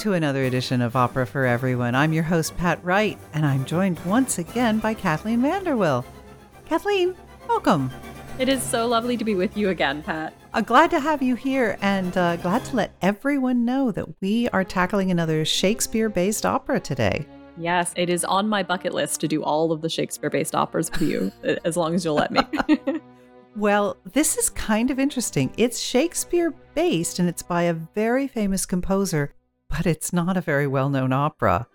To another edition of Opera for Everyone. I'm your host, Pat Wright, and I'm joined once again by Kathleen Van De Wille. Kathleen, welcome. It is so lovely to be with you again, Pat. Uh, glad to have you here and uh, glad to let everyone know that we are tackling another Shakespeare based opera today. Yes, it is on my bucket list to do all of the Shakespeare based operas with you, as long as you'll let me. well, this is kind of interesting. It's Shakespeare based and it's by a very famous composer, but it's not a very well known opera.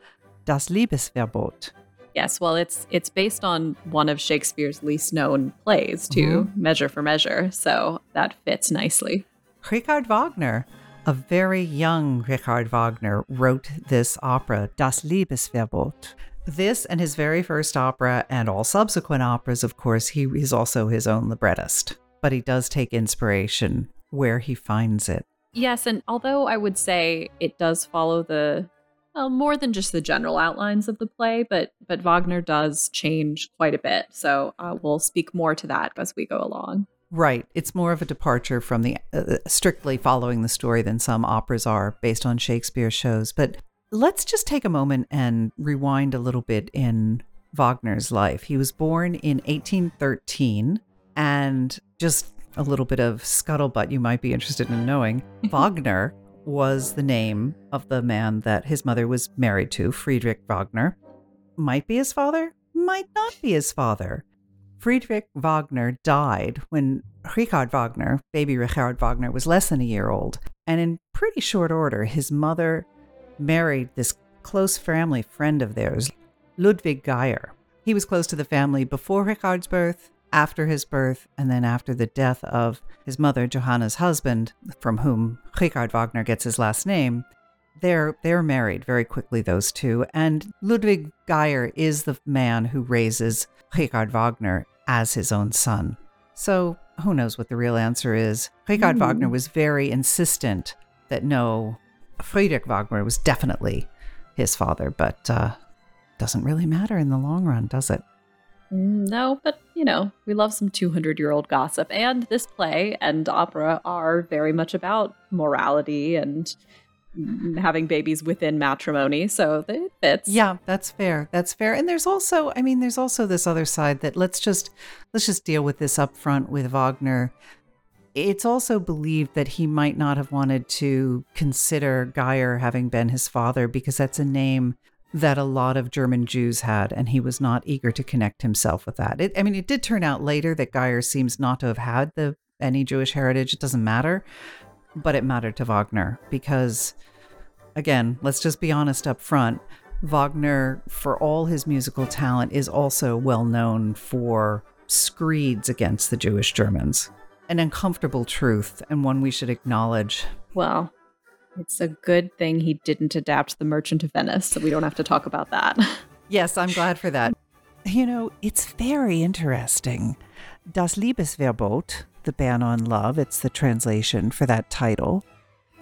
Das Liebesverbot. Yes, well, it's it's based on one of Shakespeare's least known plays, too, mm-hmm. Measure for Measure. So that fits nicely. Richard Wagner, a very young Richard Wagner, wrote this opera, Das Liebesverbot. This and his very first opera, and all subsequent operas, of course, he is also his own librettist. But he does take inspiration where he finds it. Yes, and although I would say it does follow the well, more than just the general outlines of the play, but but Wagner does change quite a bit. So uh, we'll speak more to that as we go along. Right. It's more of a departure from the uh, uh, strictly following the story than some operas are based on Shakespeare shows. But let's just take a moment and rewind a little bit in Wagner's life. He was born in 1813 and just a little bit of scuttlebutt you might be interested in knowing. Wagner was the name of the man that his mother was married to, Friedrich Wagner. Might be his father, might not be his father. Friedrich Wagner died when Richard Wagner, baby Richard Wagner, was less than a year old. And in pretty short order, his mother married this close family friend of theirs, Ludwig Geyer. He was close to the family before Richard's birth, after his birth and then after the death of his mother, Johanna's husband, from whom Richard Wagner gets his last name, they're they're married very quickly, those two. And Ludwig Geyer is the man who raises Richard Wagner as his own son. So who knows what the real answer is? Richard mm. Wagner was very insistent that no, Friedrich Wagner was definitely his father, but uh, doesn't really matter in the long run, does it? Mm, no, but you know, we love some 200 year old gossip. And this play and opera are very much about morality and having babies within matrimony. So it fits. Yeah, that's fair. That's fair. And there's also, I mean, there's also this other side that let's just let's just deal with this up front with Wagner. It's also believed that he might not have wanted to consider Geyer having been his father because that's a name that a lot of German Jews had, and he was not eager to connect himself with that. It, I mean, it did turn out later that Geyer seems not to have had the any Jewish heritage. It doesn't matter, but it mattered to Wagner because, again, let's just be honest up front. Wagner, for all his musical talent, is also well known for screeds against the Jewish Germans. An uncomfortable truth, and one we should acknowledge. Well, it's a good thing he didn't adapt The Merchant of Venice, so we don't have to talk about that. yes, I'm glad for that. You know, it's very interesting. Das Liebesverbot, The Ban on Love, it's the translation for that title.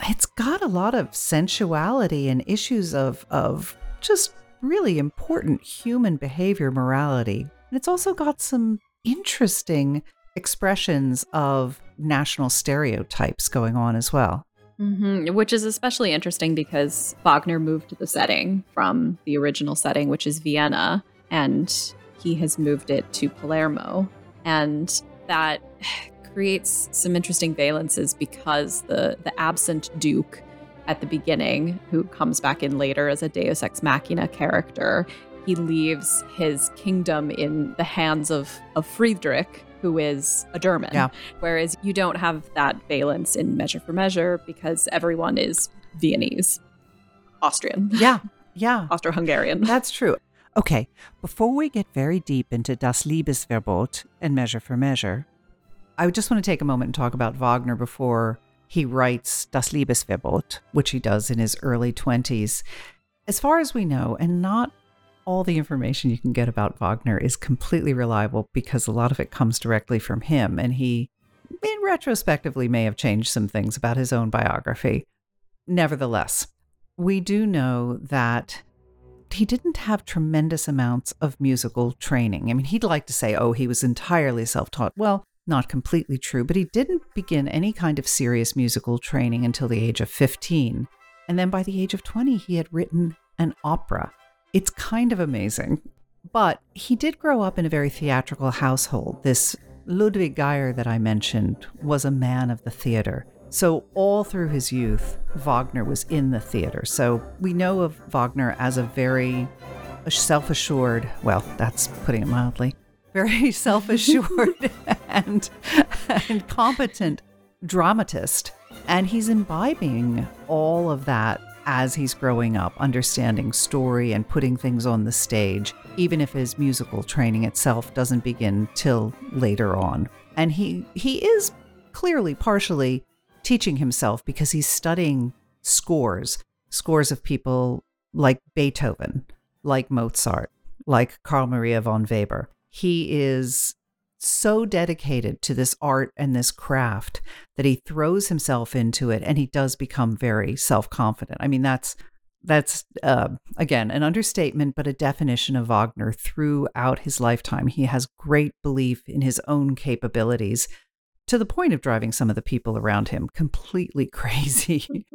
It's got a lot of sensuality and issues of, of just really important human behavior morality. And it's also got some interesting expressions of national stereotypes going on as well. Mm-hmm. Which is especially interesting because Wagner moved the setting from the original setting, which is Vienna, and he has moved it to Palermo. And that creates some interesting valences because the, the absent Duke at the beginning, who comes back in later as a Deus Ex Machina character, he leaves his kingdom in the hands of, of Friedrich, who is a German. Yeah. Whereas you don't have that valence in Measure for Measure because everyone is Viennese, Austrian. Yeah. Yeah. Austro Hungarian. That's true. Okay, before we get very deep into Das Liebesverbot and Measure for Measure, I just want to take a moment and talk about Wagner before he writes Das Liebesverbot, which he does in his early 20s. As far as we know, and not all the information you can get about Wagner is completely reliable because a lot of it comes directly from him. And he, in retrospectively, may have changed some things about his own biography. Nevertheless, we do know that he didn't have tremendous amounts of musical training. I mean, he'd like to say, oh, he was entirely self taught. Well, not completely true, but he didn't begin any kind of serious musical training until the age of 15. And then by the age of 20, he had written an opera. It's kind of amazing. But he did grow up in a very theatrical household. This Ludwig Geyer that I mentioned was a man of the theater. So, all through his youth, Wagner was in the theater. So, we know of Wagner as a very self assured, well, that's putting it mildly, very self assured and, and competent dramatist. And he's imbibing all of that as he's growing up, understanding story and putting things on the stage, even if his musical training itself doesn't begin till later on. And he he is clearly partially teaching himself because he's studying scores, scores of people like Beethoven, like Mozart, like Carl Maria von Weber. He is so dedicated to this art and this craft that he throws himself into it and he does become very self-confident. I mean that's that's uh, again an understatement but a definition of Wagner throughout his lifetime. He has great belief in his own capabilities to the point of driving some of the people around him completely crazy.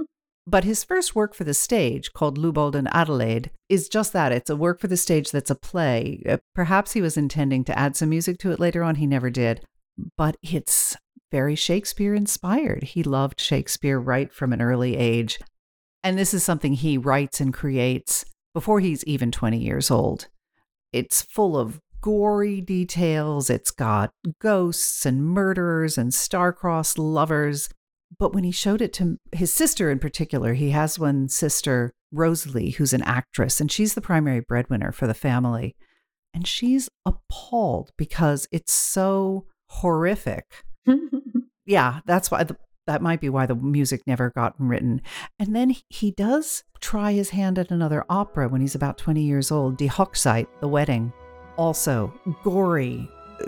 But his first work for the stage, called Leubald and Adelaide, is just that. It's a work for the stage that's a play. Uh, perhaps he was intending to add some music to it later on. He never did. But it's very Shakespeare inspired. He loved Shakespeare right from an early age. And this is something he writes and creates before he's even 20 years old. It's full of gory details. It's got ghosts and murderers and star-crossed lovers. But when he showed it to his sister in particular, he has one sister, Rosalie, who's an actress, and she's the primary breadwinner for the family. And she's appalled because it's so horrific. yeah, that's why the, that might be why the music never got written. And then he does try his hand at another opera when he's about 20 years old, Die Hochzeit, The Wedding also gory,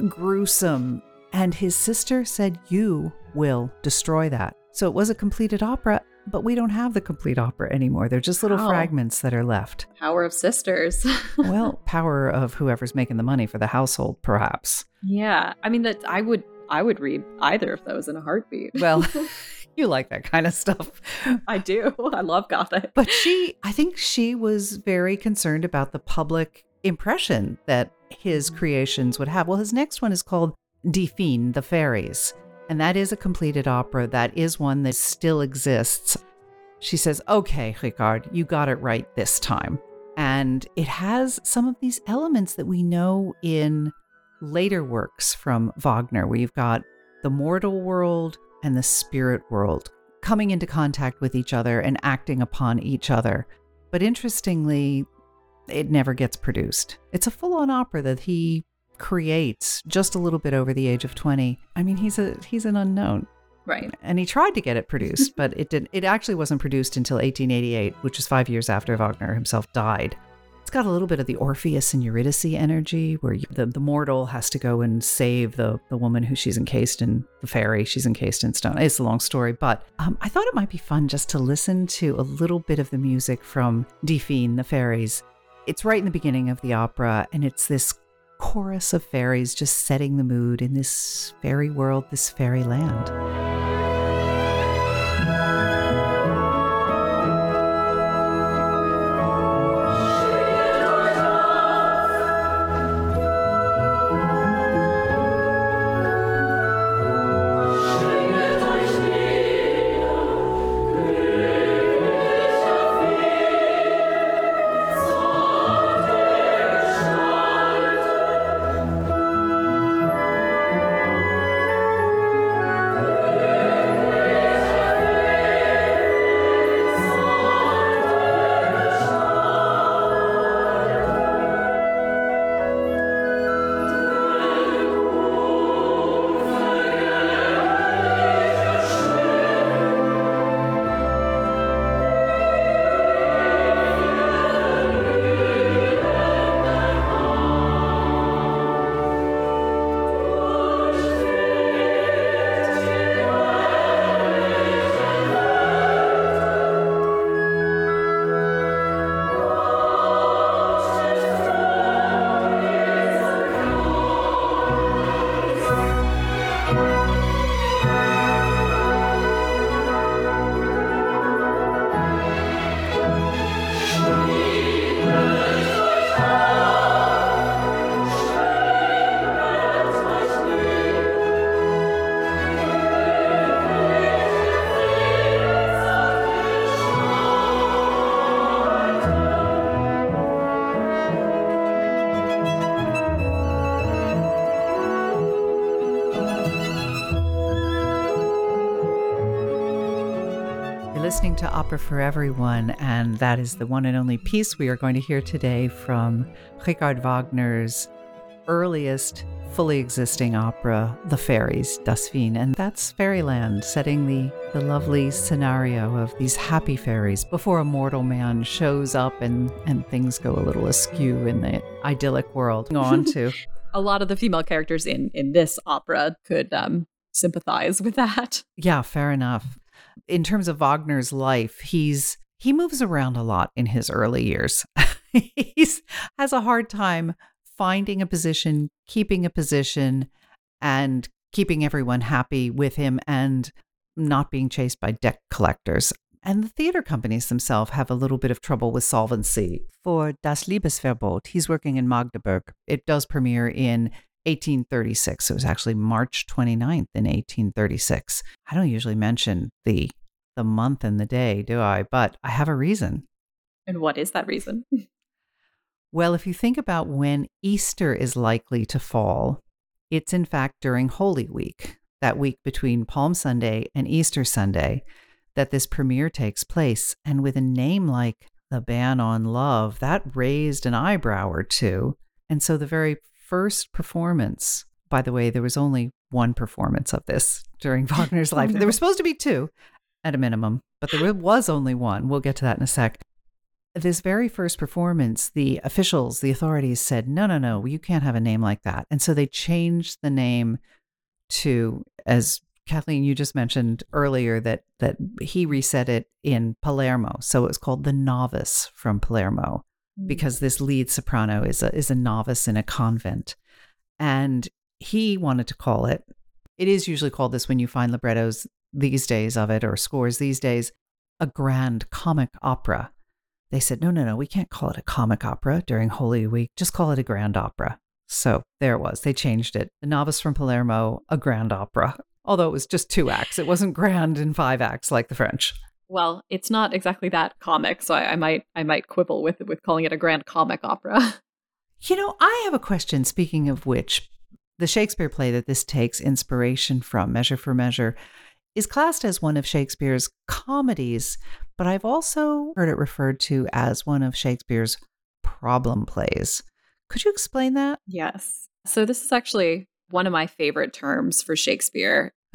gruesome. And his sister said, You will destroy that. So it was a completed opera, but we don't have the complete opera anymore. They're just little fragments that are left. Power of sisters. well, power of whoever's making the money for the household, perhaps. Yeah. I mean that I would I would read either of those in a heartbeat. Well, you like that kind of stuff. I do. I love Gothic. But she, I think she was very concerned about the public impression that his mm. creations would have. Well, his next one is called Feen, The Fairies. And that is a completed opera. That is one that still exists. She says, Okay, Richard, you got it right this time. And it has some of these elements that we know in later works from Wagner, where you've got the mortal world and the spirit world coming into contact with each other and acting upon each other. But interestingly, it never gets produced. It's a full on opera that he creates just a little bit over the age of 20. I mean, he's a he's an unknown. Right. And he tried to get it produced, but it didn't it actually wasn't produced until 1888, which is 5 years after Wagner himself died. It's got a little bit of the Orpheus and Eurydice energy, where you, the, the mortal has to go and save the, the woman who she's encased in, the fairy, she's encased in stone. It's a long story, but um, I thought it might be fun just to listen to a little bit of the music from Feen, the fairies. It's right in the beginning of the opera, and it's this chorus of fairies just setting the mood in this fairy world, this fairy land. For Everyone, and that is the one and only piece we are going to hear today from Richard Wagner's earliest fully existing opera, The Fairies, Das Feen. And that's fairyland, setting the, the lovely scenario of these happy fairies before a mortal man shows up and, and things go a little askew in the idyllic world. Go on to. a lot of the female characters in, in this opera could um, sympathize with that. Yeah, fair enough. In terms of Wagner's life, he's he moves around a lot in his early years. he has a hard time finding a position, keeping a position, and keeping everyone happy with him and not being chased by debt collectors. And the theater companies themselves have a little bit of trouble with solvency. For Das Liebesverbot, he's working in Magdeburg. It does premiere in 1836. It was actually March 29th in 1836. I don't usually mention the the month and the day, do I? But I have a reason. And what is that reason? Well, if you think about when Easter is likely to fall, it's in fact during Holy Week, that week between Palm Sunday and Easter Sunday, that this premiere takes place. And with a name like The Ban on Love, that raised an eyebrow or two. And so the very first performance, by the way, there was only one performance of this during Wagner's life. There were supposed to be two at a minimum, but there was only one. We'll get to that in a sec this very first performance, the officials, the authorities said, no, no, no, you can't have a name like that. And so they changed the name to, as Kathleen, you just mentioned earlier, that that he reset it in Palermo. So it was called The Novice from Palermo. Mm. because this lead soprano is a is a novice in a convent. And he wanted to call it, it is usually called this when you find librettos these days of it or scores these days, a grand comic opera they said, no, no, no, we can't call it a comic opera during Holy Week. Just call it a grand opera. So there it was. They changed it. The Novice from Palermo, a grand opera. Although it was just two acts, it wasn't grand in five acts like the French. Well, it's not exactly that comic, so I, I might I might quibble with with calling it a grand comic opera. You know, I have a question. Speaking of which, the Shakespeare play that this takes inspiration from, Measure for Measure, is classed as one of Shakespeare's comedies, but I've also heard it referred to as one of Shakespeare's problem plays. Could you explain that? Yes. So, this is actually one of my favorite terms for Shakespeare.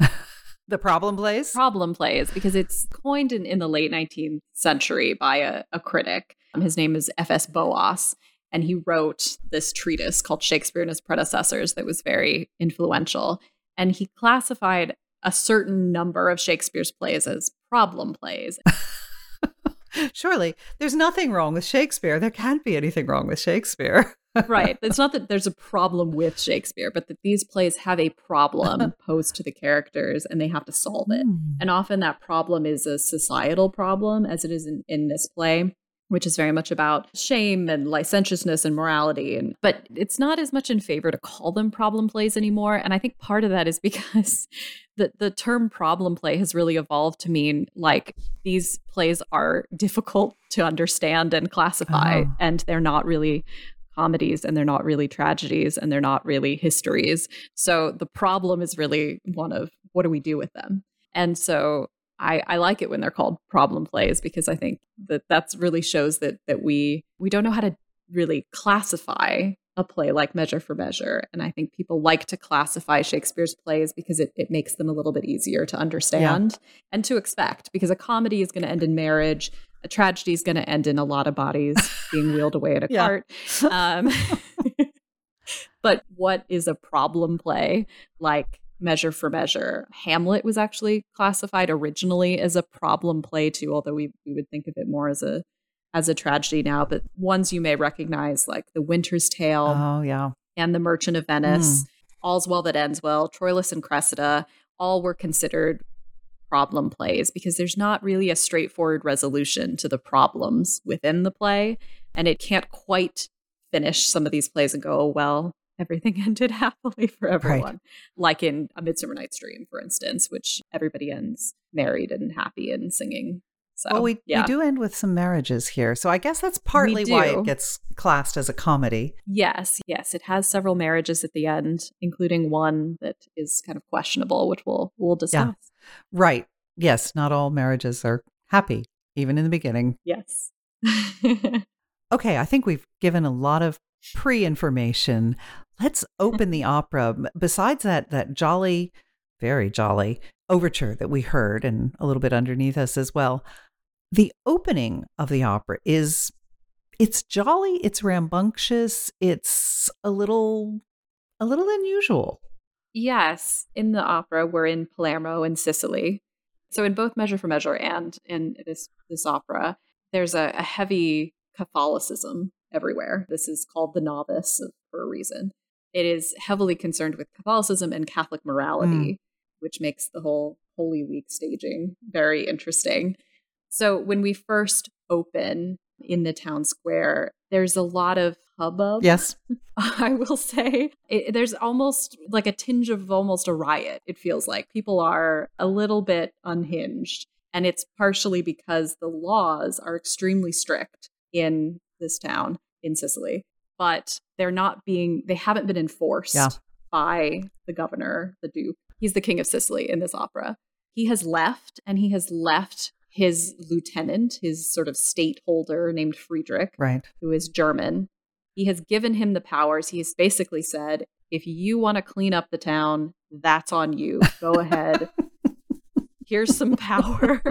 the problem plays? Problem plays, because it's coined in, in the late 19th century by a, a critic. Um, his name is F.S. Boas, and he wrote this treatise called Shakespeare and His Predecessors that was very influential. And he classified a certain number of Shakespeare's plays as problem plays. Surely there's nothing wrong with Shakespeare. There can't be anything wrong with Shakespeare. right. It's not that there's a problem with Shakespeare, but that these plays have a problem posed to the characters and they have to solve it. Mm. And often that problem is a societal problem, as it is in, in this play which is very much about shame and licentiousness and morality and but it's not as much in favor to call them problem plays anymore and i think part of that is because the the term problem play has really evolved to mean like these plays are difficult to understand and classify oh. and they're not really comedies and they're not really tragedies and they're not really histories so the problem is really one of what do we do with them and so I, I like it when they're called problem plays because I think that that's really shows that that we we don't know how to really classify a play like Measure for Measure. And I think people like to classify Shakespeare's plays because it, it makes them a little bit easier to understand yeah. and to expect. Because a comedy is going to end in marriage, a tragedy is going to end in a lot of bodies being wheeled away in a cart. Um, but what is a problem play like Measure for Measure? Hamlet was actually classified originally as a problem play too, although we, we would think of it more as a as a tragedy now, but ones you may recognize like The Winter's Tale. Oh, yeah. And The Merchant of Venice, mm. All's Well That Ends Well, Troilus and Cressida, all were considered problem plays because there's not really a straightforward resolution to the problems within the play. And it can't quite finish some of these plays and go, oh, well, everything ended happily for everyone. Right. Like in A Midsummer Night's Dream, for instance, which everybody ends married and happy and singing so, well, we, yeah. we do end with some marriages here. So I guess that's partly why it gets classed as a comedy. Yes, yes. It has several marriages at the end, including one that is kind of questionable, which we'll we'll discuss. Yeah. Right. Yes, not all marriages are happy, even in the beginning. Yes. okay, I think we've given a lot of pre information. Let's open the opera. Besides that, that jolly, very jolly overture that we heard and a little bit underneath us as well. The opening of the opera is it's jolly, it's rambunctious, it's a little a little unusual. Yes, in the opera we're in Palermo in Sicily. So in both Measure for Measure and in this this opera, there's a, a heavy Catholicism everywhere. This is called the novice for a reason. It is heavily concerned with Catholicism and Catholic morality, mm. which makes the whole Holy Week staging very interesting. So when we first open in the town square, there's a lot of hubbub. Yes. I will say it, there's almost like a tinge of almost a riot, it feels like. People are a little bit unhinged. And it's partially because the laws are extremely strict in this town in Sicily, but they're not being, they haven't been enforced yeah. by the governor, the Duke. He's the king of Sicily in this opera. He has left and he has left his lieutenant, his sort of state holder named Friedrich, right. who is German. He has given him the powers. He has basically said, if you want to clean up the town, that's on you. Go ahead. Here's some power.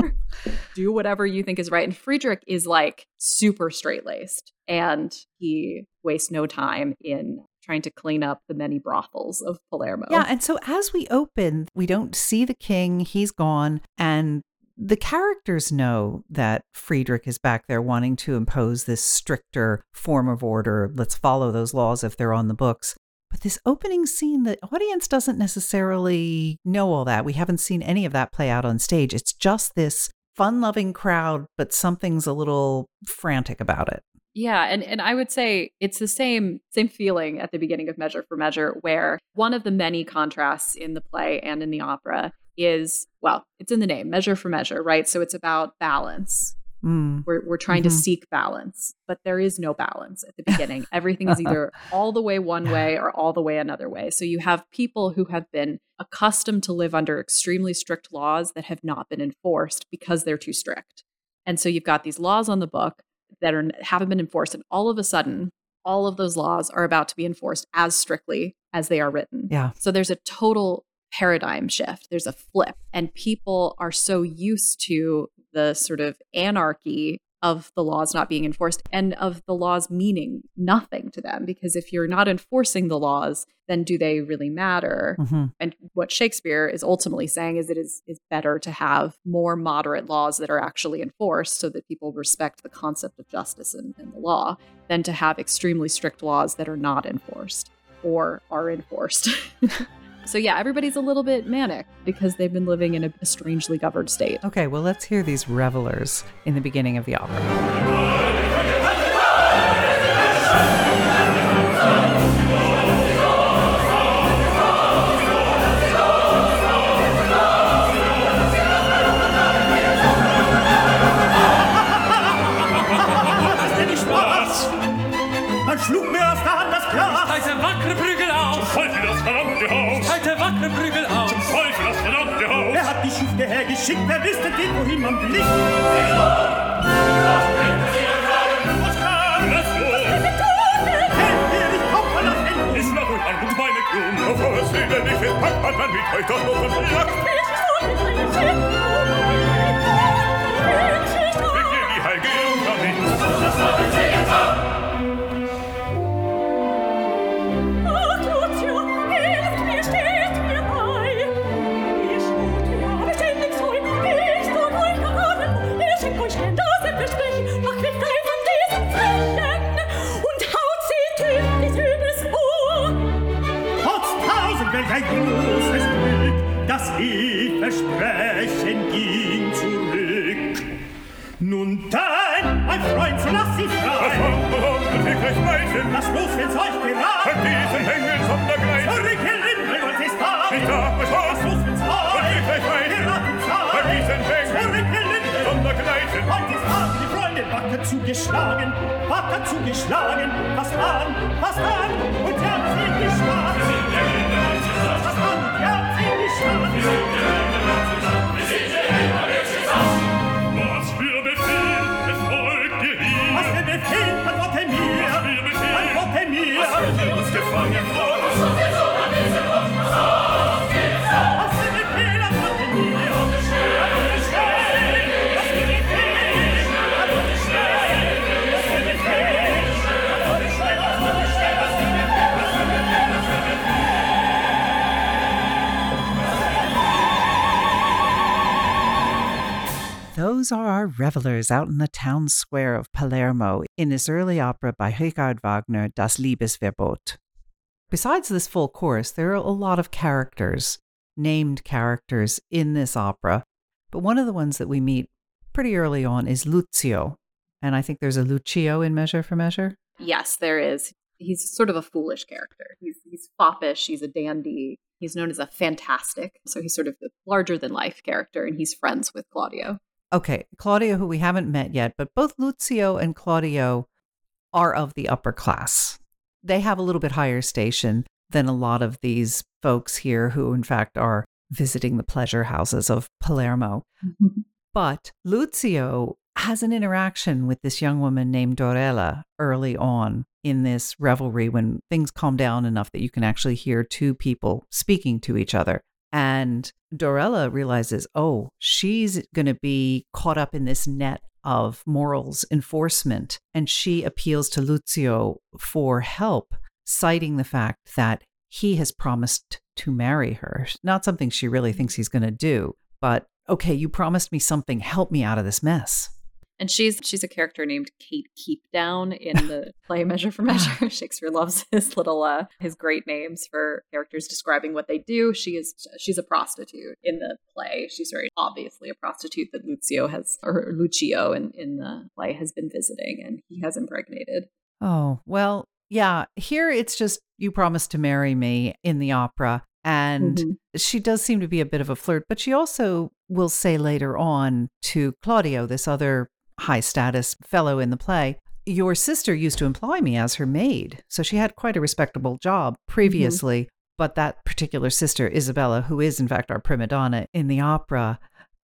Do whatever you think is right. And Friedrich is like super straight laced and he wastes no time in trying to clean up the many brothels of Palermo. Yeah. And so as we open, we don't see the king, he's gone. And the characters know that Friedrich is back there wanting to impose this stricter form of order. Let's follow those laws if they're on the books. But this opening scene, the audience doesn't necessarily know all that. We haven't seen any of that play out on stage. It's just this fun loving crowd, but something's a little frantic about it. Yeah, and, and I would say it's the same same feeling at the beginning of Measure for Measure, where one of the many contrasts in the play and in the opera is well, it's in the name, measure for measure, right? So it's about balance. Mm. We're, we're trying mm-hmm. to seek balance, but there is no balance at the beginning. Everything is either all the way one way or all the way another way. So you have people who have been accustomed to live under extremely strict laws that have not been enforced because they're too strict. And so you've got these laws on the book that are haven't been enforced, and all of a sudden, all of those laws are about to be enforced as strictly as they are written. Yeah. So there's a total paradigm shift. There's a flip, and people are so used to the sort of anarchy of the laws not being enforced and of the laws meaning nothing to them. Because if you're not enforcing the laws, then do they really matter? Mm-hmm. And what Shakespeare is ultimately saying is it is, is better to have more moderate laws that are actually enforced so that people respect the concept of justice and, and the law than to have extremely strict laws that are not enforced or are enforced. So, yeah, everybody's a little bit manic because they've been living in a, strangely governed state. Okay, well, let's hear these revelers in the beginning of the opera. Hackenprügel aus. Zum Teufel das verdammte Haus! Wer hat die Schufte hergeschickt? Wer wüsste denn, wohin man blickt? Sieh Was kam? Was Ist noch ein Hand und meine Blume, auf eure nicht entpackt, dann mit euch noch im Lack. Ich gehe die heilige Jungfrau hin. Was haben sie getan? Denn was los, wenn's euch gerad? Von halt diesen Hängen zum Begleiten. Zurück hier in mein Gott ist da. Ich darf es auch. Was los, wenn's euch? Und ich gleich weit. Geraten Zeit. Halt Von diesen halt Hängen. Zurück hier in zum Begleiten. Heute ist Abend, die Freunde. Wacker zugeschlagen. Wacker zugeschlagen. Was an, was an. Und Herz in die geschlagen. Was an, Herz in die geschlagen. Wir sind der Hände. Those are our revelers out in the town square of Palermo in this early opera by Richard Wagner, Das Liebesverbot. Besides this full chorus, there are a lot of characters, named characters in this opera, but one of the ones that we meet pretty early on is Lucio. And I think there's a Lucio in Measure for Measure. Yes, there is. He's sort of a foolish character. He's he's foppish, he's a dandy. He's known as a fantastic. So he's sort of the larger than life character and he's friends with Claudio. Okay, Claudio, who we haven't met yet, but both Lucio and Claudio are of the upper class. They have a little bit higher station than a lot of these folks here who, in fact, are visiting the pleasure houses of Palermo. Mm-hmm. But Lucio has an interaction with this young woman named Dorella early on in this revelry when things calm down enough that you can actually hear two people speaking to each other. And Dorella realizes, oh, she's going to be caught up in this net of morals enforcement. And she appeals to Lucio for help, citing the fact that he has promised to marry her. Not something she really thinks he's going to do, but okay, you promised me something. Help me out of this mess. And she's she's a character named Kate Keepdown in the play Measure for Measure. Shakespeare loves his little uh his great names for characters describing what they do. She is she's a prostitute in the play. She's very obviously a prostitute that Lucio has or Lucio in, in the play has been visiting and he has impregnated. Oh, well, yeah. Here it's just you promised to marry me in the opera. And Mhm. she does seem to be a bit of a flirt, but she also will say later on to Claudio, this other high status fellow in the play, Your sister used to employ me as her maid. So she had quite a respectable job previously. But that particular sister, Isabella, who is in fact our prima donna in the opera,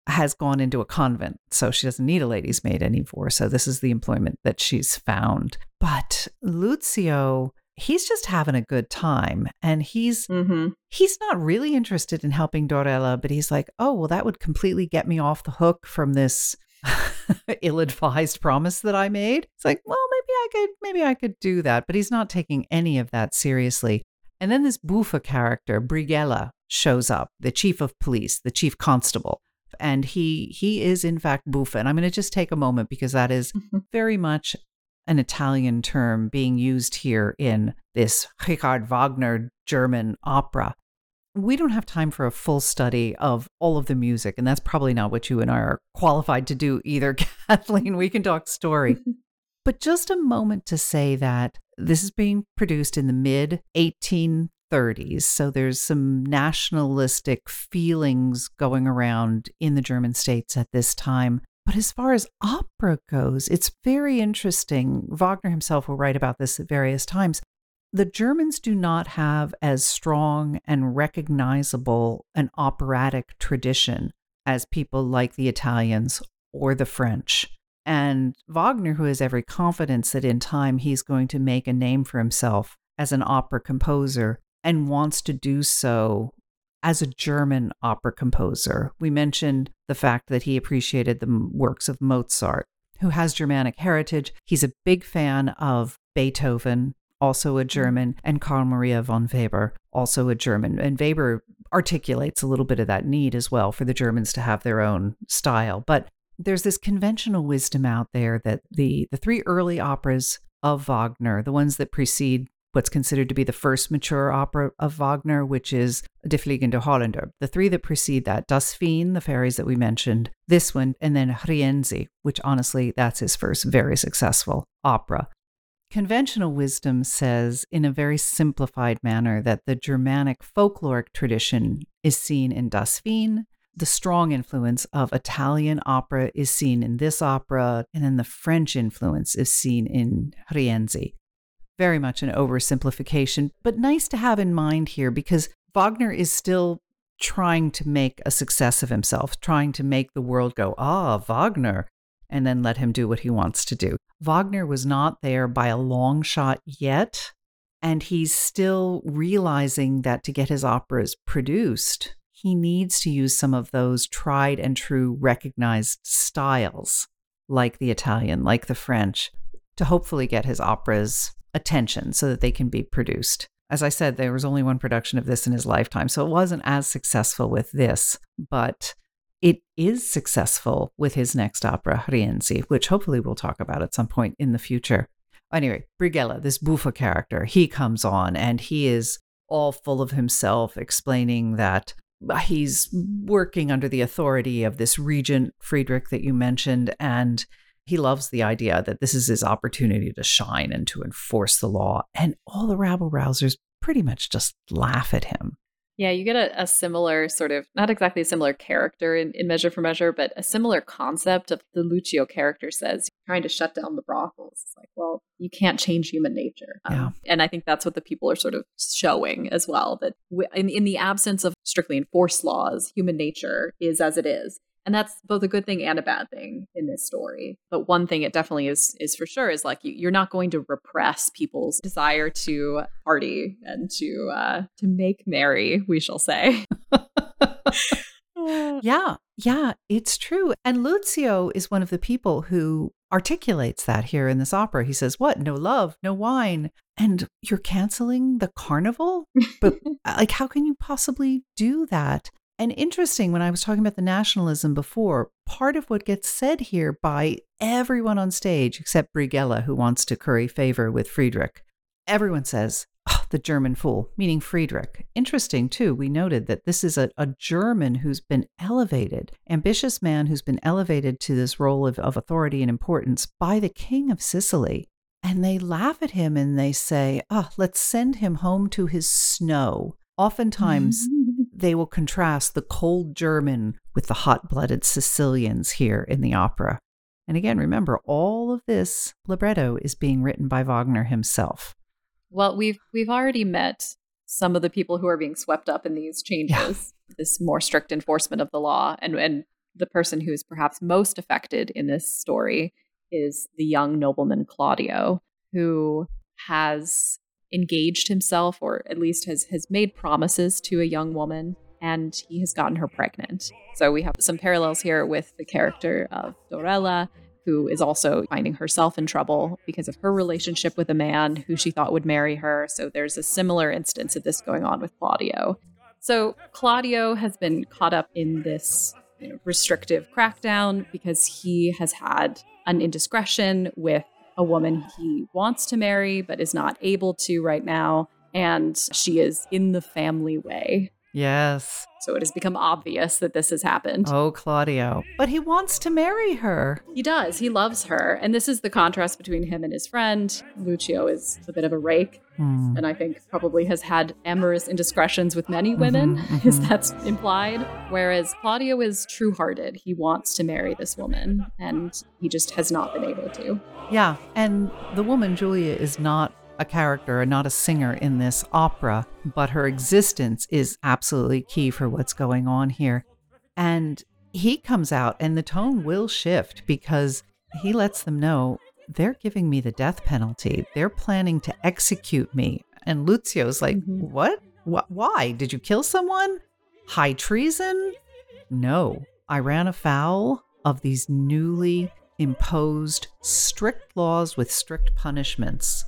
has gone into a convent. So she doesn't need a lady's maid anymore. So this is the employment that she's found. But Lucio, he's just having a good time. And he's Mm-hmm. he's not really interested in helping Dorella, but he's like, oh, well, that would completely get me off the hook from this ill-advised promise that I made. It's like, well, maybe I could, maybe I could do that, but he's not taking any of that seriously. And then this Buffa character, Brighella, shows up, the chief of police, the chief constable, and he he is in fact Buffa. And I'm going to just take a moment because that is very much an Italian term being used here in this Richard Wagner German opera. We don't have time for a full study of all of the music, and that's probably not what you and I are qualified to do either, Kathleen. We can talk story. But just a moment to say that this is being produced in the mid 1830s. So there's some nationalistic feelings going around in the German states at this time. But as far as opera goes, it's very interesting. Wagner himself will write about this at various times. The Germans do not have as strong and recognizable an operatic tradition as people like the Italians or the French. And Wagner, who has every confidence that in time he's going to make a name for himself as an opera composer and wants to do so as a German opera composer. We mentioned the fact that he appreciated the works of Mozart, who has Germanic heritage. He's a big fan of Beethoven, also a German, and Carl Maria von Weber, also a German. And Weber articulates a little bit of that need as well for the Germans to have their own style. But there's this conventional wisdom out there that the the three early operas of Wagner, the ones that precede what's considered to be the first mature opera of Wagner, which is Die Fliegende Holländer. The three that precede that, Das Feen, the fairies that we mentioned, this one, and then Rienzi, which honestly, that's his first very successful opera. Conventional wisdom says, in a very simplified manner, that the Germanic folkloric tradition is seen in Das Feen. The strong influence of Italian opera is seen in this opera, and then the French influence is seen in Rienzi very much an oversimplification, but nice to have in mind here because Wagner is still trying to make a success of himself, trying to make the world go, ah, Wagner, and then let him do what he wants to do. Wagner was not there by a long shot yet, and he's still realizing that to get his operas produced, he needs to use some of those tried and true recognized styles, like the Italian, like the French, to hopefully get his operas attention so that they can be produced. As I said, there was only one production of this in his lifetime, so it wasn't as successful with this, but it is successful with his next opera, Rienzi, which hopefully we'll talk about at some point in the future. Anyway, Brighella, this Buffa character, he comes on and he is all full of himself, explaining that he's working under the authority of this regent, Friedrich, that you mentioned, and he loves the idea that this is his opportunity to shine and to enforce the law. And all the rabble rousers pretty much just laugh at him. Yeah, you get a, a, similar sort of, not exactly a similar character in, in Measure for Measure, but a similar concept of the Lucio character says, trying to shut down the brothels. It's like, well, you can't change human nature. Um, yeah. And I think that's what the people are sort of showing as well, that in, in the absence of strictly enforced laws, human nature is as it is. And that's both a good thing and a bad thing in this story. But one thing it definitely is is for sure is like you, you're not going to repress people's desire to party and to uh, to make merry, we shall say. yeah, yeah, it's true. And Lucio is one of the people who articulates that here in this opera. He says, What? No love, no wine. And you're canceling the carnival? But like, how can you possibly do that? And interesting, when I was talking about the nationalism before, part of what gets said here by everyone on stage, except Brighella, who wants to curry favor with Friedrich, everyone says, oh, the German fool, meaning Friedrich. Interesting, too, we noted that this is a, a German who's been elevated, ambitious man who's been elevated to this role of, of authority and importance by the king of Sicily. And they laugh at him and they say, oh, let's send him home to his snow. Oftentimes, mm-hmm they will contrast the cold German with the hot blooded Sicilians here in the opera. And again, remember, all of this libretto is being written by Wagner himself. Well, we've we've already met some of the people who are being swept up in these changes, yeah. this more strict enforcement of the law, and and the person who's perhaps most affected in this story is the young nobleman Claudio, who has engaged himself or at least has has made promises to a young woman and he has gotten her pregnant. So we have some parallels here with the character of Dorella who is also finding herself in trouble because of her relationship with a man who she thought would marry her. So there's a similar instance of this going on with Claudio. So Claudio has been caught up in this you know, restrictive crackdown because he has had an indiscretion with a woman he wants to marry but is not able to right now. And she is in the family way. Yes. So it has become obvious that this has happened. Oh, Claudio. But he wants to marry her. He does. He loves her. And this is the contrast between him and his friend. Lucio is a bit of a rake. Mm. And I think probably has had amorous indiscretions with many women, mm-hmm, mm-hmm. is that's implied. Whereas Claudio is true hearted. He wants to marry this woman, and he just has not been able to. Yeah. And the woman, Julia, is not a character and not a singer in this opera, but her existence is absolutely key for what's going on here. And he comes out, and the tone will shift because he lets them know they're giving me the death penalty. They're planning to execute me. And Lucio's like, mm-hmm. What? Wh- why? Did you kill someone? High treason? No, I ran afoul of these newly imposed strict laws with strict punishments.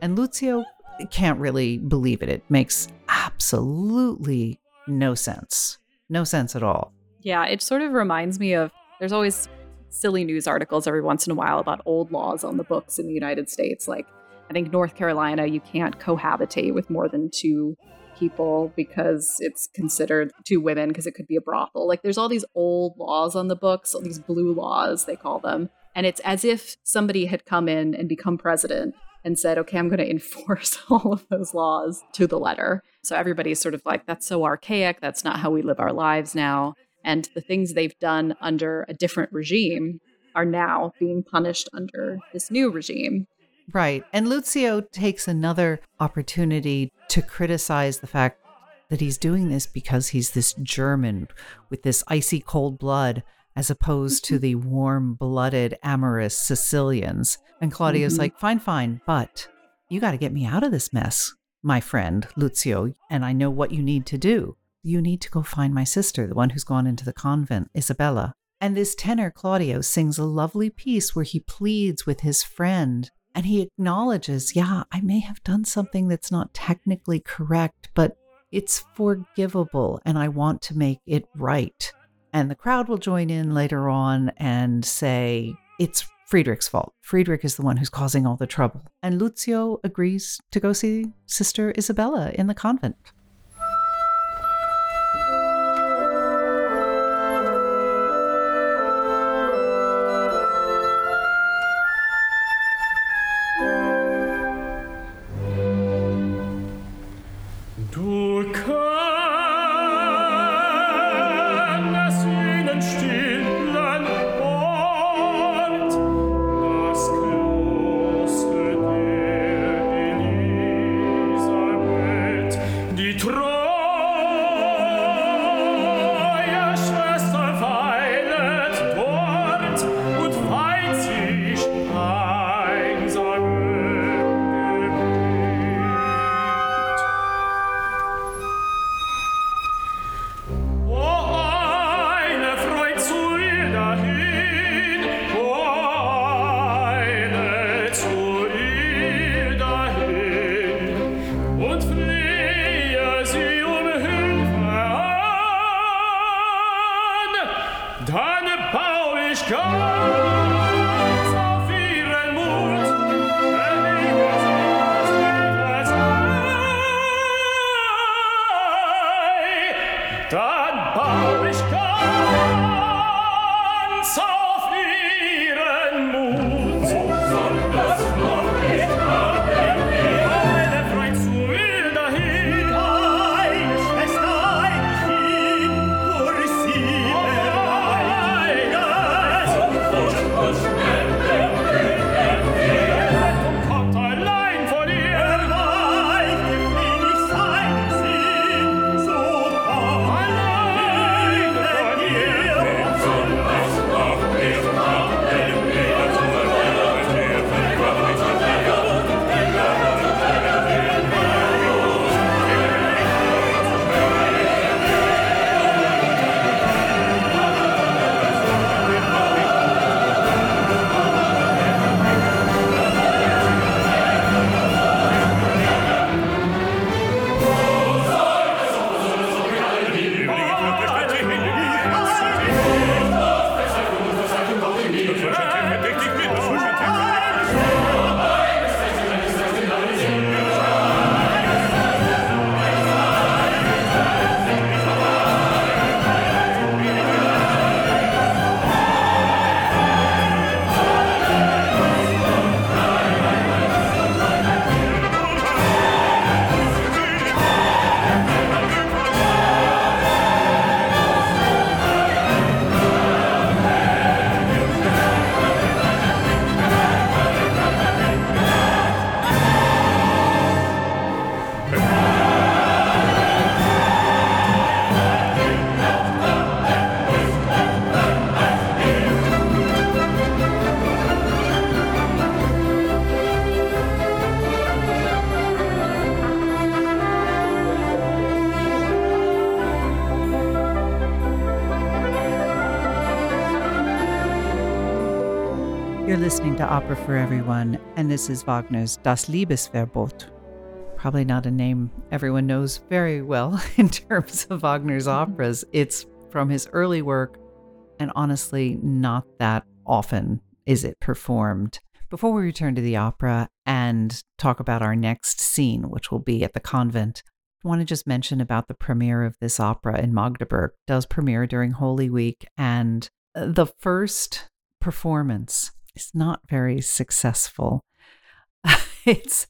And Lucio can't really believe it. It makes absolutely no sense. No sense at all. Yeah, it sort of reminds me of there's always silly news articles every once in a while about old laws on the books in the United States. Like, I think North Carolina, you can't cohabitate with more than two people because it's considered two women because it could be a brothel. Like, there's all these old laws on the books, all these blue laws, they call them. And it's as if somebody had come in and become president and said, okay, I'm going to enforce all of those laws to the letter. So everybody's sort of like, that's so archaic. That's not how we live our lives now. And the things they've done under a different regime are now being punished under this new regime. Right. And Lucio takes another opportunity to criticize the fact that he's doing this because he's this German with this icy cold blood as opposed to the warm blooded, amorous Sicilians. And Claudio's mm-hmm. like, fine, fine, but you got to get me out of this mess, my friend Lucio, and I know what you need to do. You need to go find my sister, the one who's gone into the convent, Isabella. And this tenor, Claudio, sings a lovely piece where he pleads with his friend and he acknowledges, yeah, I may have done something that's not technically correct, but it's forgivable and I want to make it right. And the crowd will join in later on and say, it's Friedrich's fault. Friedrich is the one who's causing all the trouble. And Lucio agrees to go see Sister Isabella in the convent. To Opera for Everyone, and this is Wagner's Das Liebesverbot. Probably not a name everyone knows very well in terms of Wagner's mm-hmm. operas. It's from his early work, and honestly, not that often is it performed. Before we return to the opera and talk about our next scene, which will be at the convent, I want to just mention about the premiere of this opera in Magdeburg. It does premiere during Holy Week, and the first performance is not very successful. it's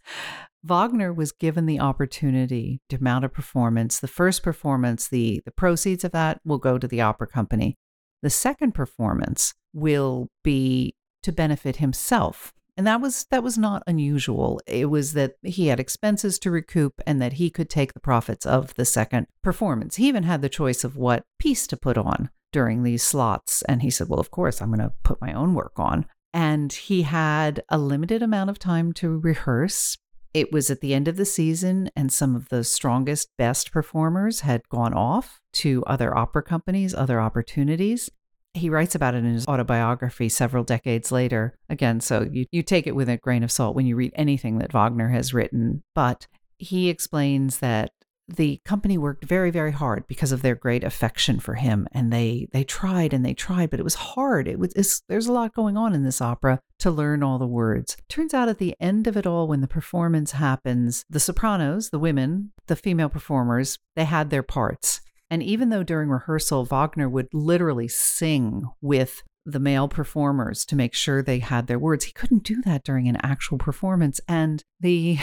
Wagner was given the opportunity to mount a performance. The first performance, the the proceeds of that will go to the opera company. The second performance will be to benefit himself. And that was that was not unusual. It was that he had expenses to recoup and that he could take the profits of the second performance. He even had the choice of what piece to put on during these slots. And he said, Well, of course, I'm going to put my own work on and he had a limited amount of time to rehearse. It was at the end of the season, and some of the strongest, best performers had gone off to other opera companies, other opportunities. He writes about it in his autobiography several decades later. Again, so you, you take it with a grain of salt when you read anything that Wagner has written. But he explains that the company worked very very hard because of their great affection for him and they they tried and they tried but it was hard. It was there's a lot going on in this opera to learn all the words. Turns out at the end of it all when the performance happens the sopranos the women the female performers they had their parts. And even though during rehearsal wagner would literally sing with the male performers to make sure they had their words he couldn't do that during an actual performance. And the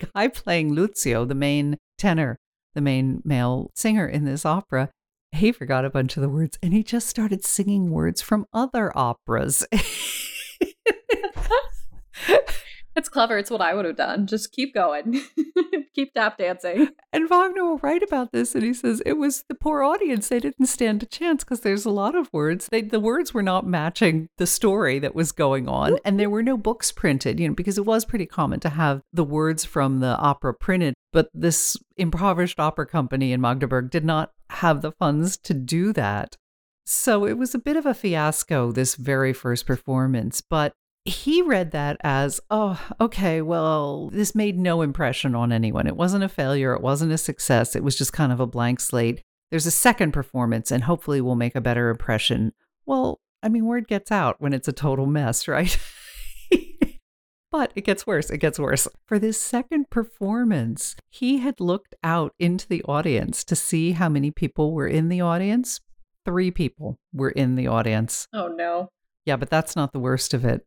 the guy playing Lucio, the main tenor, the main male singer in this opera, he forgot a bunch of the words and he just started singing words from other operas. It's clever. It's what I would have done. Just keep going. keep tap dancing. And Wagner will write about this and he says it was the poor audience. They didn't stand a chance because there's a lot of words. They, the words were not matching the story that was going on. And there were no books printed, you know, because it was pretty common to have the words from the opera printed. But this impoverished opera company in Magdeburg did not have the funds to do that. So it was a bit of a fiasco, this very first performance. But he read that as, oh, okay, well, this made no impression on anyone. It wasn't a failure. It wasn't a success. It was just kind of a blank slate. There's a second performance, and hopefully we'll make a better impression. Well, I mean, word gets out when it's a total mess, right? but it gets worse. It gets worse. For this second performance, he had looked out into the audience to see how many people were in the audience. Three people were in the audience. Oh, no. Yeah, but that's not the worst of it.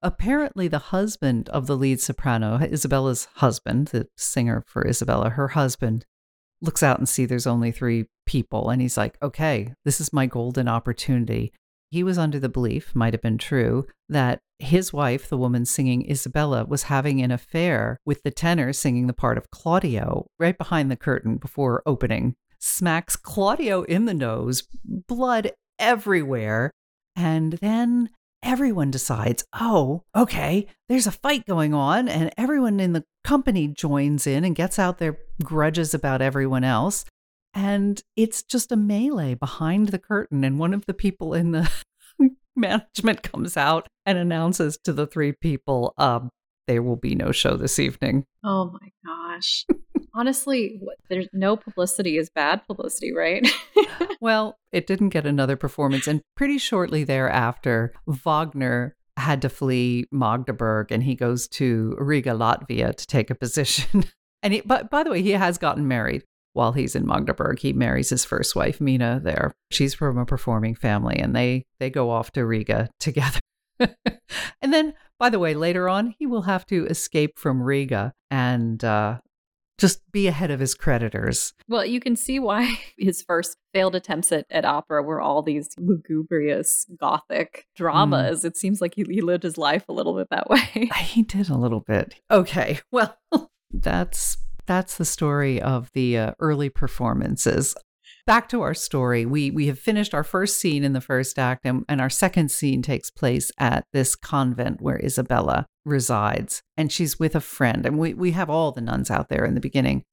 Apparently, the husband of the lead soprano, Isabella's husband, the singer for Isabella, her husband, looks out and see there's only three people. And he's like, okay, this is my golden opportunity. He was under the belief, might have been true, that his wife, the woman singing Isabella, was having an affair with the tenor singing the part of Claudio right behind the curtain before opening. Smacks Claudio in the nose, blood everywhere. And then everyone decides, oh, okay, there's a fight going on, and everyone in the company joins in and gets out their grudges about everyone else. And it's just a melee behind the curtain. And one of the people in the management comes out and announces to the three people, um, there will be no show this evening. Oh my gosh. Honestly, there's no publicity is bad publicity, right? well, it didn't get another performance. And pretty shortly thereafter, Wagner had to flee Magdeburg and he goes to Riga, Latvia to take a position. and he, but by the way, he has gotten married while he's in Magdeburg. He marries his first wife, Minna, there. She's from a performing family and they they go off to Riga together. and then, by the way, later on, he will have to escape from Riga and uh, just be ahead of his creditors. Well, you can see why his first failed attempts at, at opera were all these lugubrious gothic dramas. Mm. It seems like he, he lived his life a little bit that way. he did a little bit. Okay, well, that's that's the story of the uh, early performances back to our story. We we have finished our first scene in the first act, and, and our second scene takes place at this convent where Isabella resides, and she's with a friend. And we we have all the nuns out there in the beginning,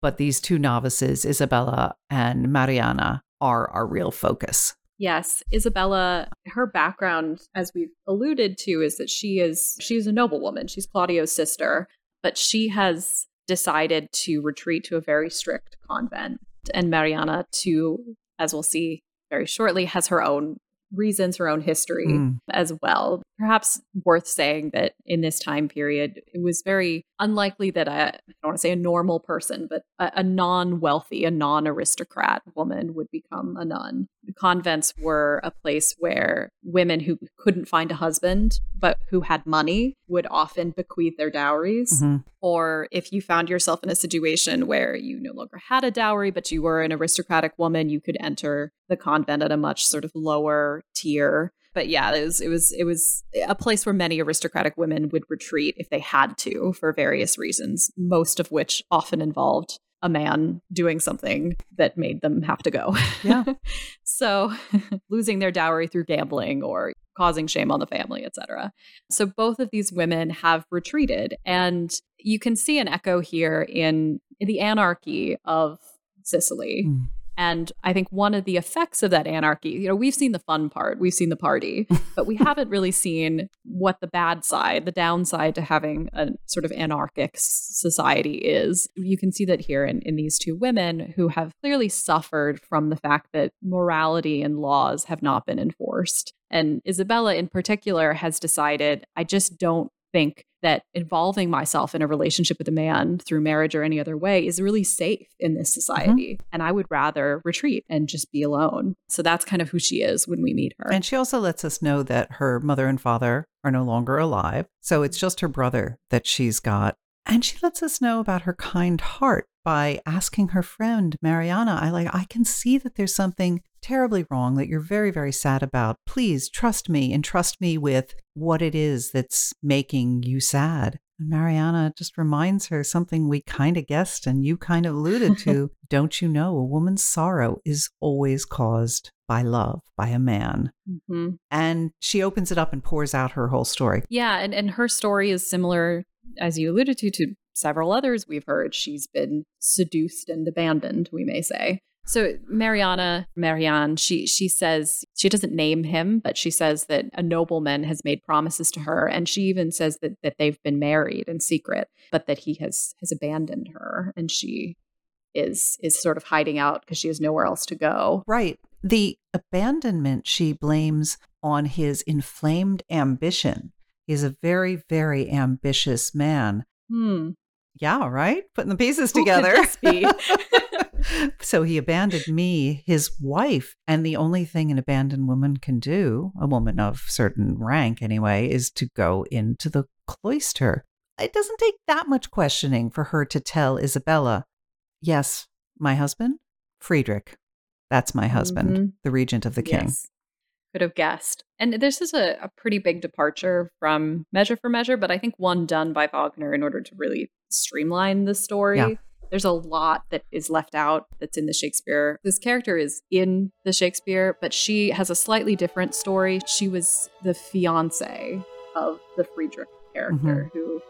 but these two novices, Isabella and Mariana, are our real focus. Yes, Isabella, her background, as we've alluded to, is that she is she's a noblewoman. She's Claudio's sister, but she has decided to retreat to a very strict convent and Mariana, too, as we'll see very shortly, has her own reasons, her own history mm. as well. Perhaps worth saying that in this time period, it was very unlikely that a, I don't want to say a normal person, but a, a non wealthy, a non aristocrat woman would become a nun convents were a place where women who couldn't find a husband but who had money would often bequeath their dowries. Mm-hmm. Or if you found yourself in a situation where you no longer had a dowry but you were an aristocratic woman, you could enter the convent at a much sort of lower tier. But yeah, it was it was it was a place where many aristocratic women would retreat if they had to for various reasons, most of which often involved a man doing something that made them have to go. Yeah. so losing their dowry through gambling or causing shame on the family, etc. So both of these women have retreated and you can see an echo here in, in the anarchy of Sicily. Mm. And I think one of the effects of that anarchy, you know, we've seen the fun part, we've seen the party, but we haven't really seen what the bad side, the downside to having a sort of anarchic society is. You can see that here in, in these two women who have clearly suffered from the fact that morality and laws have not been enforced. And Isabella, in particular, has decided, I just don't think that involving myself in a relationship with a man through marriage or any other way is really safe in this society. Mm-hmm. And I would rather retreat and just be alone. So that's kind of who she is when we meet her. And she also lets us know that her mother and father are no longer alive. So it's just her brother that she's got. And she lets us know about her kind heart by asking her friend Mariana, I like I can see that there's something terribly wrong that you're very very sad about. Please trust me and trust me with what it is that's making you sad. And Mariana just reminds her something we kind of guessed and you kind of alluded to. Don't you know a woman's sorrow is always caused by love, by a man? Mm-hmm. And she opens it up and pours out her whole story. Yeah. And, and her story is similar, as you alluded to, to several others we've heard. She's been seduced and abandoned, we may say. So Mariana, Marianne, she she says she doesn't name him, but she says that a nobleman has made promises to her, and she even says that that they've been married in secret, but that he has has abandoned her, and she is is sort of hiding out because she has nowhere else to go. Right. The abandonment she blames on his inflamed ambition. He's a very very ambitious man. Hmm. Yeah, right? Putting the pieces together. so he abandoned me, his wife. And the only thing an abandoned woman can do, a woman of certain rank anyway, is to go into the cloister. It doesn't take that much questioning for her to tell Isabella, yes, my husband, Friedrich. That's my husband, mm-hmm. the regent of the king. Yes could have guessed. And this is a, a, pretty big departure from Measure for Measure, but I think one done by Wagner in order to really streamline the story. Yeah. There's a lot that is left out that's in the Shakespeare. This character is in the Shakespeare, but she has a slightly different story. She was the fiance of the Friedrich character, mm-hmm. who,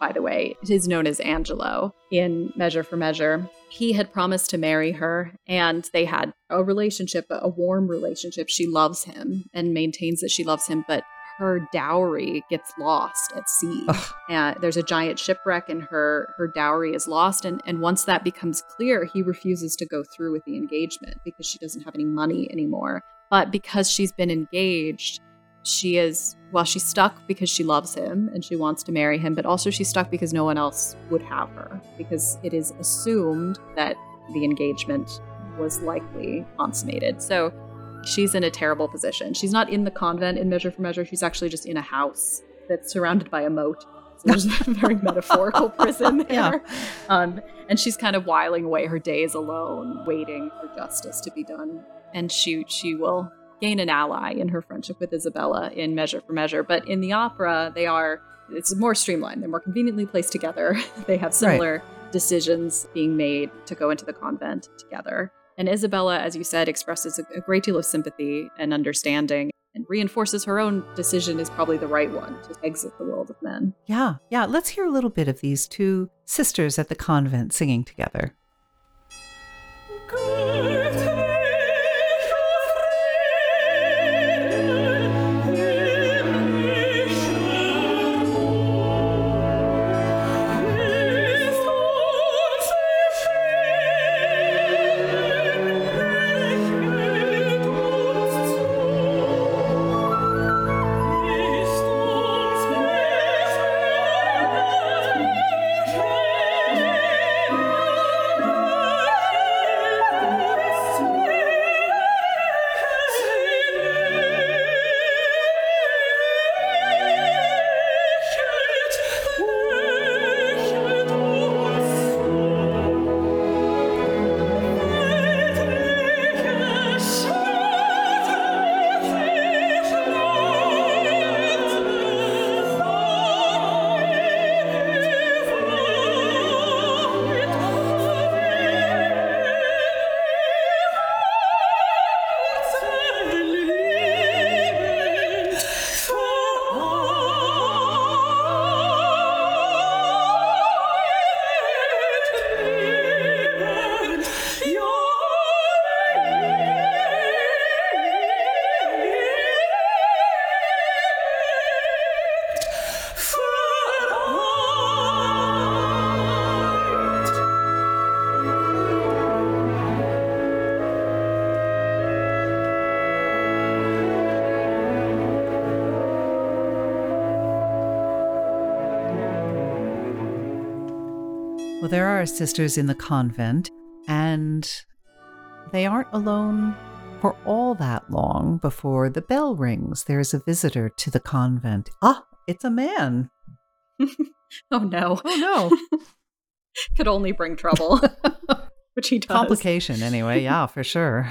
by the way, is known as Angelo in Measure for Measure. He had promised to marry her, and they had a relationship, a warm relationship. She loves him and maintains that she loves him, but her dowry gets lost at sea. And uh, there's a giant shipwreck and her her dowry is lost and and once that becomes clear, he refuses to go through with the engagement because she doesn't have any money anymore. But because she's been engaged, she is well she's stuck because she loves him and she wants to marry him, but also she's stuck because no one else would have her because it is assumed that the engagement was likely consummated. So she's in a terrible position. She's not in the convent in Measure for Measure. She's actually just in a house that's surrounded by a moat. So there's a very metaphorical prison there. Yeah. Um, and she's kind of whiling away her days alone, waiting for justice to be done. And she she will gain an ally in her friendship with Isabella in Measure for Measure. But in the opera, they are it's more streamlined. They're more conveniently placed together. they have similar right. decisions being made to go into the convent together. And Isabella, as you said, expresses a, great deal of sympathy and understanding and reinforces her own decision is probably the right one to exit the world of men. Yeah, yeah. Let's hear a little bit of these two sisters at the convent singing together. there are sisters in the convent, and they aren't alone for all that long before the bell rings. There's a visitor to the convent. Ah, it's a man. oh no. Oh no. Could only bring trouble, which he does. Complication, anyway. Yeah, for sure.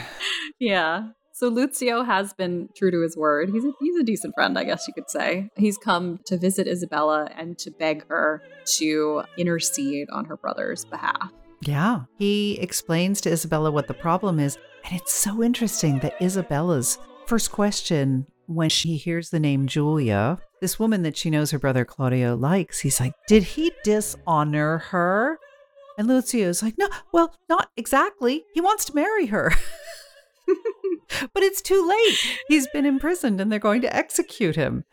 Yeah. So Lucio has been true to his word. He's a, he's a decent friend, I guess you could say. He's come to visit Isabella and to beg her to intercede on her brother's behalf. Yeah. He explains to Isabella what the problem is. And it's so interesting that Isabella's first question when she hears the name Julia, this woman that she knows her brother Claudio likes, he's like, Did he dishonor her? And Lucio's like, No, well, not exactly. He wants to marry her. but it's too late. He's been imprisoned and they're going to execute him.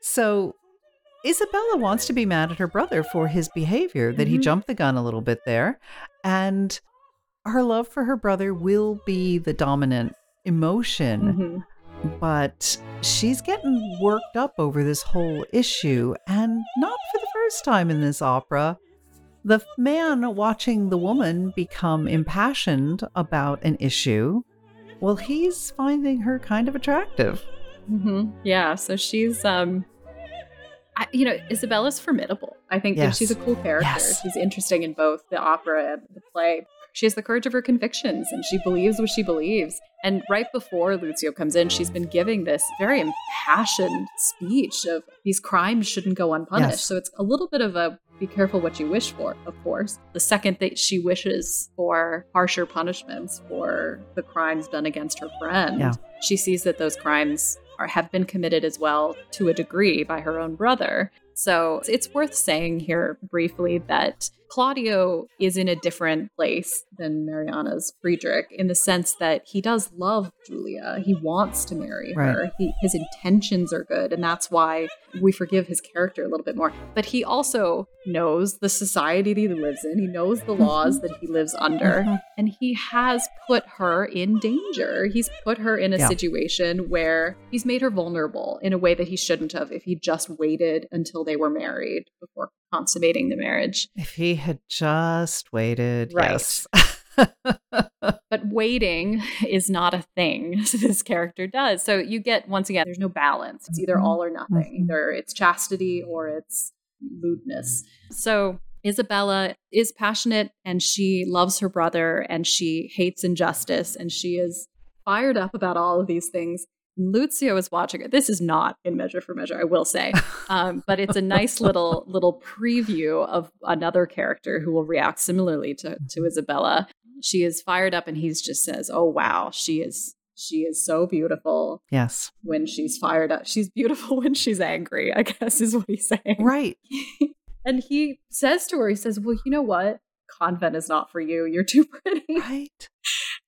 So Isabella wants to be mad at her brother for his behavior, that mm-hmm. he jumped the gun a little bit there. And her love for her brother will be the dominant emotion. Mm-hmm. But she's getting worked up over this whole issue, and not for the first time in this opera. The man watching the woman become impassioned about an issue well, he's finding her kind of attractive. Mm-hmm. Yeah, so she's, um, I, you know, Isabella's formidable. I think yes. that she's a cool character. Yes. She's interesting in both the opera and the play. She has the courage of her convictions and she believes what she believes. And right before Lucio comes in, she's been giving this very impassioned speech of these crimes shouldn't go unpunished. Yes. So it's a little bit of a be careful what you wish for, of course. The second that she wishes for harsher punishments for the crimes done against her friend, yeah. she sees that those crimes are, have been committed as well to a degree by her own brother. So it's worth saying here briefly that Claudio is in a different place than Mariana's Friedrich in the sense that he does love Julia. He wants to marry her. Right. He, his intentions are good, and that's why we forgive his character a little bit more. But he also knows the society that he lives in. He knows the laws mm-hmm. that he lives under, mm-hmm. and he has put her in danger. He's put her in a yeah. situation where he's made her vulnerable in a way that he shouldn't have if he just waited until they were married before consummating the marriage. If he had just waited, right. yes. but waiting is not a thing this character does. So you get, once again, there's no balance. It's either mm-hmm. all or nothing. Mm-hmm. Either it's chastity or it's lewdness. So Isabella is passionate and she loves her brother and she hates injustice and she is fired up about all of these things. Lucio is watching it. This is not in Measure for Measure, I will say, um, but it's a nice little little preview of another character who will react similarly to to Isabella. She is fired up, and he just says, "Oh wow, she is she is so beautiful." Yes, when she's fired up, she's beautiful when she's angry. I guess is what he's saying. Right. and he says to her, he says, "Well, you know what? Convent is not for you. You're too pretty." Right.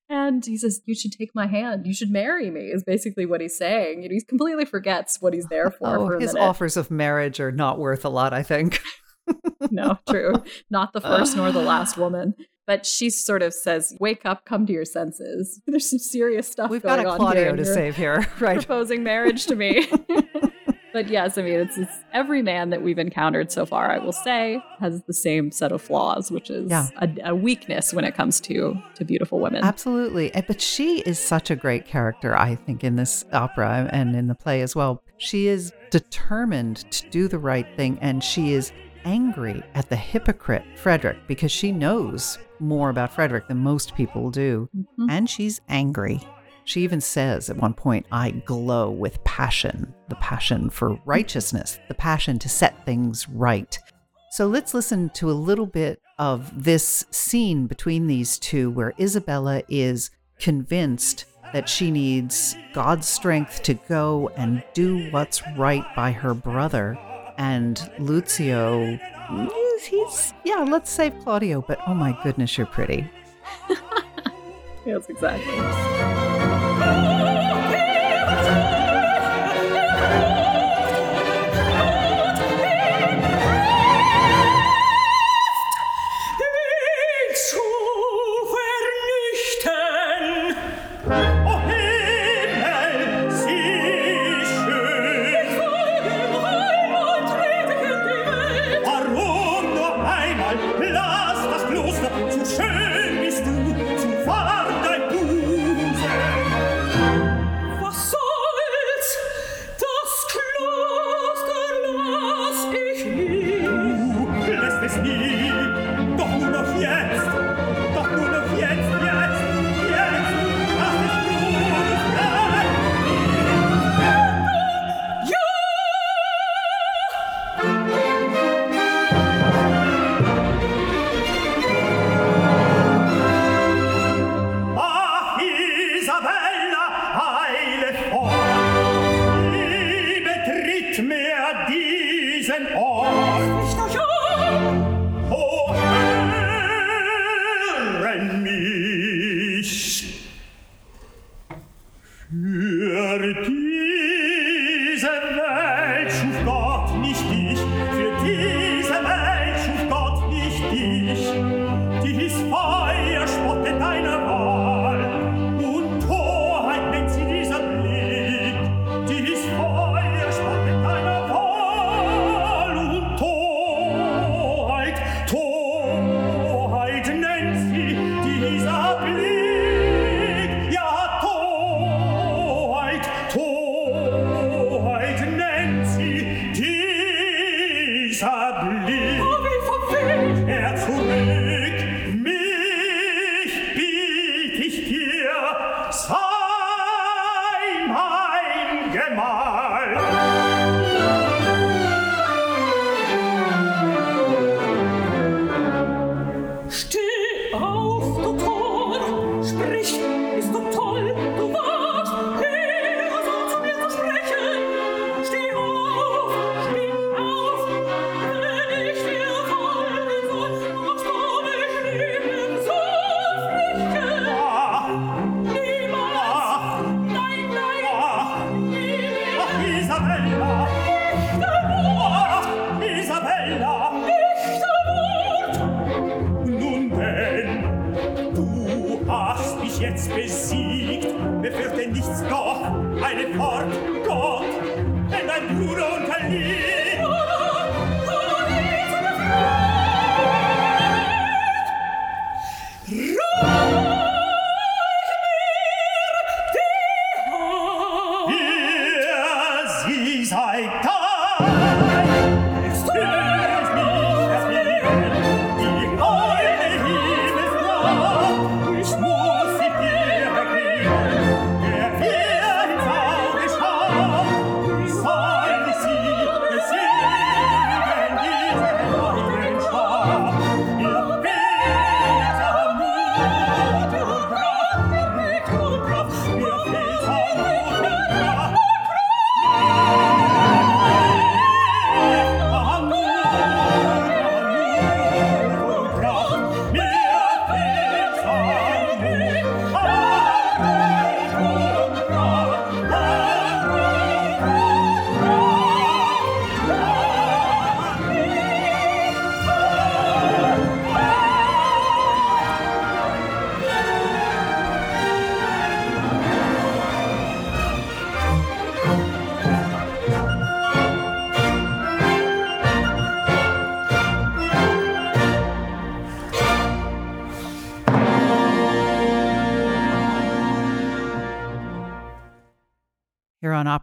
And he says, You should take my hand. You should marry me, is basically what he's saying. he completely forgets what he's there for. Oh, for his minute. offers of marriage are not worth a lot, I think. no, true. Not the first nor the last woman. But she sort of says, Wake up, come to your senses. There's some serious stuff We've going got a Claudio to save here, right? Proposing marriage to me. But yes, I mean, it's, it's, every man that we've encountered so far, I will say, has the same set of flaws, which is yeah. a, a, weakness when it comes to to beautiful women. Absolutely, but she is such a great character, I think, in this opera and in the play as well. She is determined to do the right thing, and she is angry at the hypocrite Frederick because she knows more about Frederick than most people do, mm-hmm. and she's angry. She even says at one point, I glow with passion the passion for righteousness, the passion to set things right. So let's listen to a little bit of this scene between these two where Isabella is convinced that she needs God's strength to go and do what's right by her brother. And Lucio, he's, he's yeah, let's save Claudio, but oh my goodness, you're pretty. yes, exactly.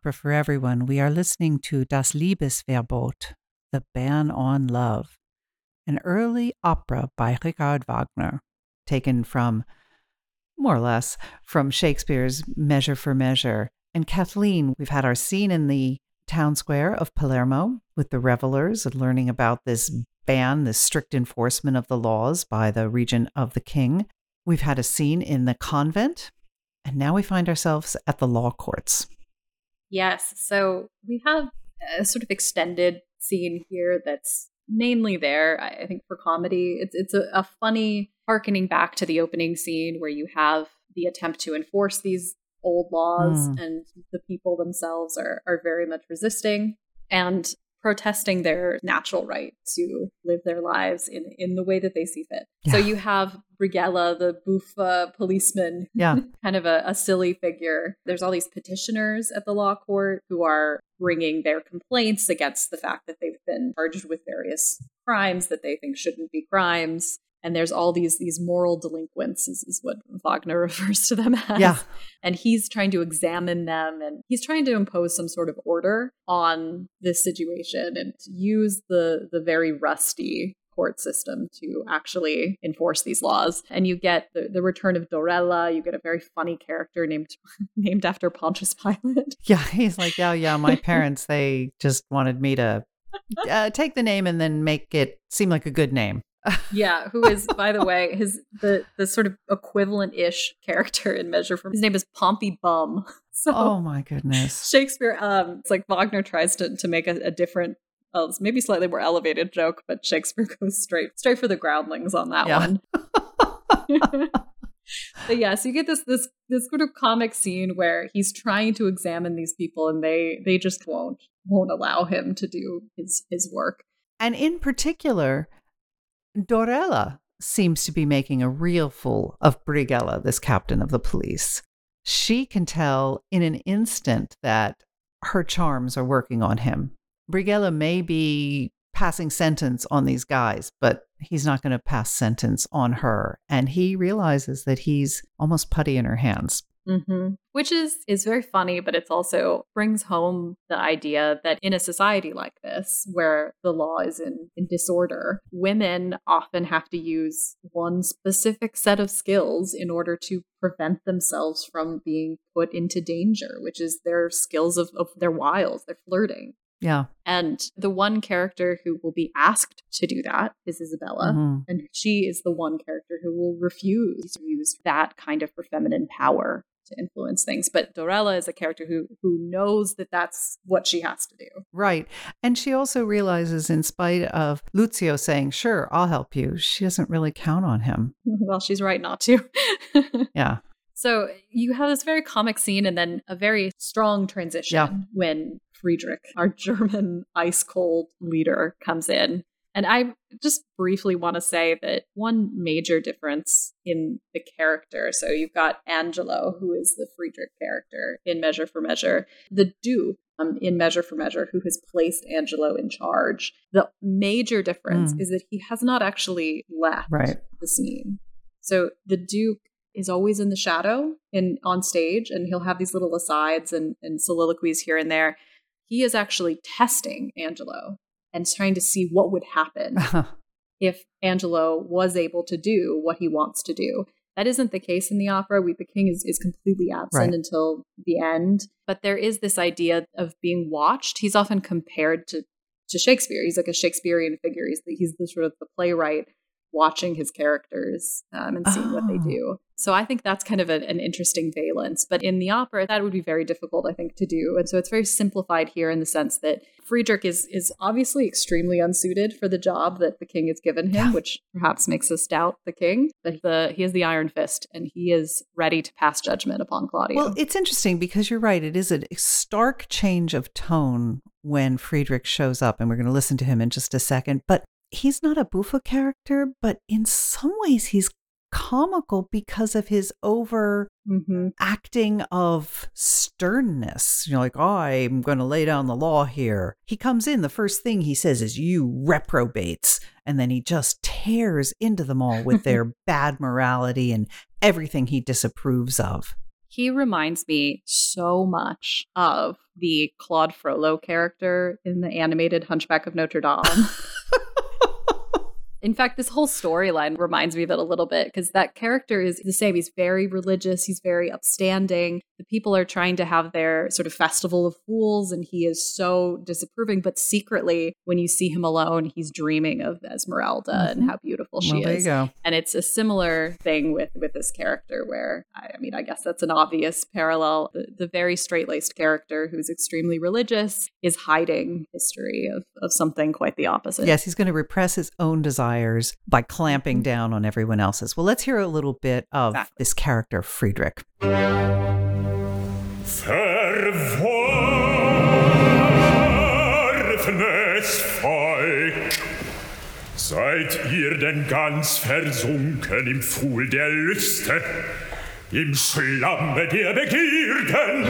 Opera for everyone, we are listening to Das Liebesverbot, The Ban on Love, an early opera by Richard Wagner, taken from, more or less, from Shakespeare's Measure for Measure. And Kathleen, we've had our scene in the town square of Palermo with the revelers and learning about this ban, this strict enforcement of the laws by the regent of the king. We've had a scene in the convent, and now we find ourselves at the law courts. Yes. So we have a sort of extended scene here that's mainly there, I think, for comedy. It's it's a, a funny harkening back to the opening scene where you have the attempt to enforce these old laws mm. and the people themselves are are very much resisting. And protesting their natural right to live their lives in, in the way that they see fit. Yeah. So you have Brighella, the boof policeman, yeah. kind of a, a silly figure. There's all these petitioners at the law court who are bringing their complaints against the fact that they've been charged with various crimes that they think shouldn't be crimes and there's all these these moral delinquents is, is, what wagner refers to them as yeah and he's trying to examine them and he's trying to impose some sort of order on this situation and use the the very rusty court system to actually enforce these laws. And you get the, the return of Dorella. You get a very funny character named named after Pontius Pilate. Yeah, he's like, yeah, yeah. My parents they just wanted me to uh, take the name and then make it seem like a good name yeah, who is, by the way, his the the sort of equivalent ish character in Measure for his name is Pompey Bum. So oh my goodness, Shakespeare. Um, it's like Wagner tries to to make a, a different, uh, maybe slightly more elevated joke, but Shakespeare goes straight straight for the groundlings on that yeah. one. but yeah, so you get this this this sort of comic scene where he's trying to examine these people and they they just won't won't allow him to do his his work. And in particular, Dorella seems to be making a real fool of Brighella, this captain of the police. She can tell in an instant that her charms are working on him. Brighella may be passing sentence on these guys, but he's not going to pass sentence on her. And he realizes that he's almost putty in her hands. Mm-hmm. Which is is very funny, but it's also brings home the idea that in a society like this, where the law is in, in disorder, women often have to use one specific set of skills in order to prevent themselves from being put into danger, which is their skills of, of their wiles, their flirting. Yeah. And the one character who will be asked to do that is Isabella. Mhm. And she is the one character who will refuse to use that kind of feminine power to influence things. But Dorella is a character who who knows that that's what she has to do. Right. And she also realizes, in spite of Lucio saying, Sure, I'll help you, she doesn't really count on him. well, she's right not to. Yeah. so you have this very comic scene and then a very strong transition Yeah. when Friedrich, our German ice cold leader, comes in. And I just briefly want to say that one major difference in the character. So you've got Angelo, who is the Friedrich character in Measure for Measure, the Duke um, in Measure for Measure, who has placed Angelo in charge. The major difference Mm. is that he has not actually left Right. the scene. So the Duke is always in the shadow in on stage, and he'll have these little asides and, and soliloquies here and there. He is actually testing Angelo and trying to see what would happen if Angelo was able to do what he wants to do. That isn't the case in the opera. We, the king is, is completely absent Right. until the end. But there is this idea of being watched. He's often compared to, to Shakespeare. He's like a Shakespearean figure. He's the, he's the sort of the playwright watching his characters um, and seeing what they Oh. do. So I think that's kind of a- an interesting valence. But in the opera, that would be very difficult, I think, to do. And so it's very simplified here in the sense that Friedrich is is obviously extremely unsuited for the job that the king has given him, Yeah. which perhaps makes us doubt the king. But the he has the iron fist, and he is ready to pass judgment upon Claudio. Well, it's interesting because you're right. It is a stark change of tone when Friedrich shows up, and we're going to listen to him in just a second. But he's not a Buffa character, but in some ways, he's comical because of his over Mhm. acting of sternness. You know, like, I'm going to lay down the law here. He comes in, the first thing he says is, You reprobates. And then he just tears into them all with their bad morality and everything he disapproves of. He reminds me so much of the Claude Frollo character in the animated Hunchback of Notre Dame. In fact, this whole storyline reminds me of it a little bit because that character is the same. He's very religious, he's very upstanding. The people are trying to have their sort of festival of fools, and he is so disapproving. But secretly, when you see him alone, he's dreaming of Esmeralda and Mhm. how beautiful she well, there you is. go. And it's a similar thing with with this character, where I, mean, I guess that's an obvious parallel. The, the very straight laced character who's extremely religious is hiding history of of something quite the opposite. Yes, he's going to repress his own desires by clamping mm-hmm. down on everyone else's. Well, let's hear a little bit of Exactly. this character, Friedrich. Verworfenes Volk, seid ihr denn ganz versunken im Pfuhl der Lüste, im Schlamme der Begierden,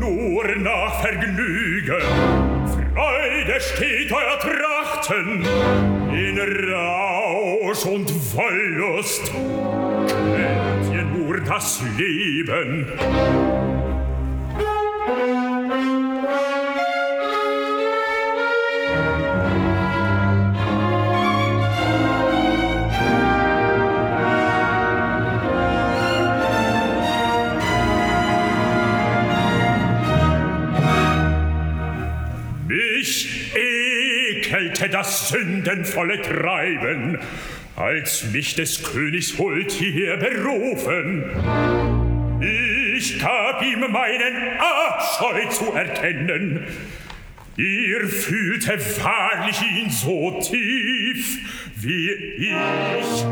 nur nach Vergnügen, Leide steht euer Trachten in Rausch und Wollust. Kennt ihr nur das Leben? Ekelte das sündenvolle Treiben, als mich des Königs Huld hierher berufen. Ich gab ihm meinen Abscheu zu erkennen. Ihr fühlte wahrlich ihn so tief wie ich.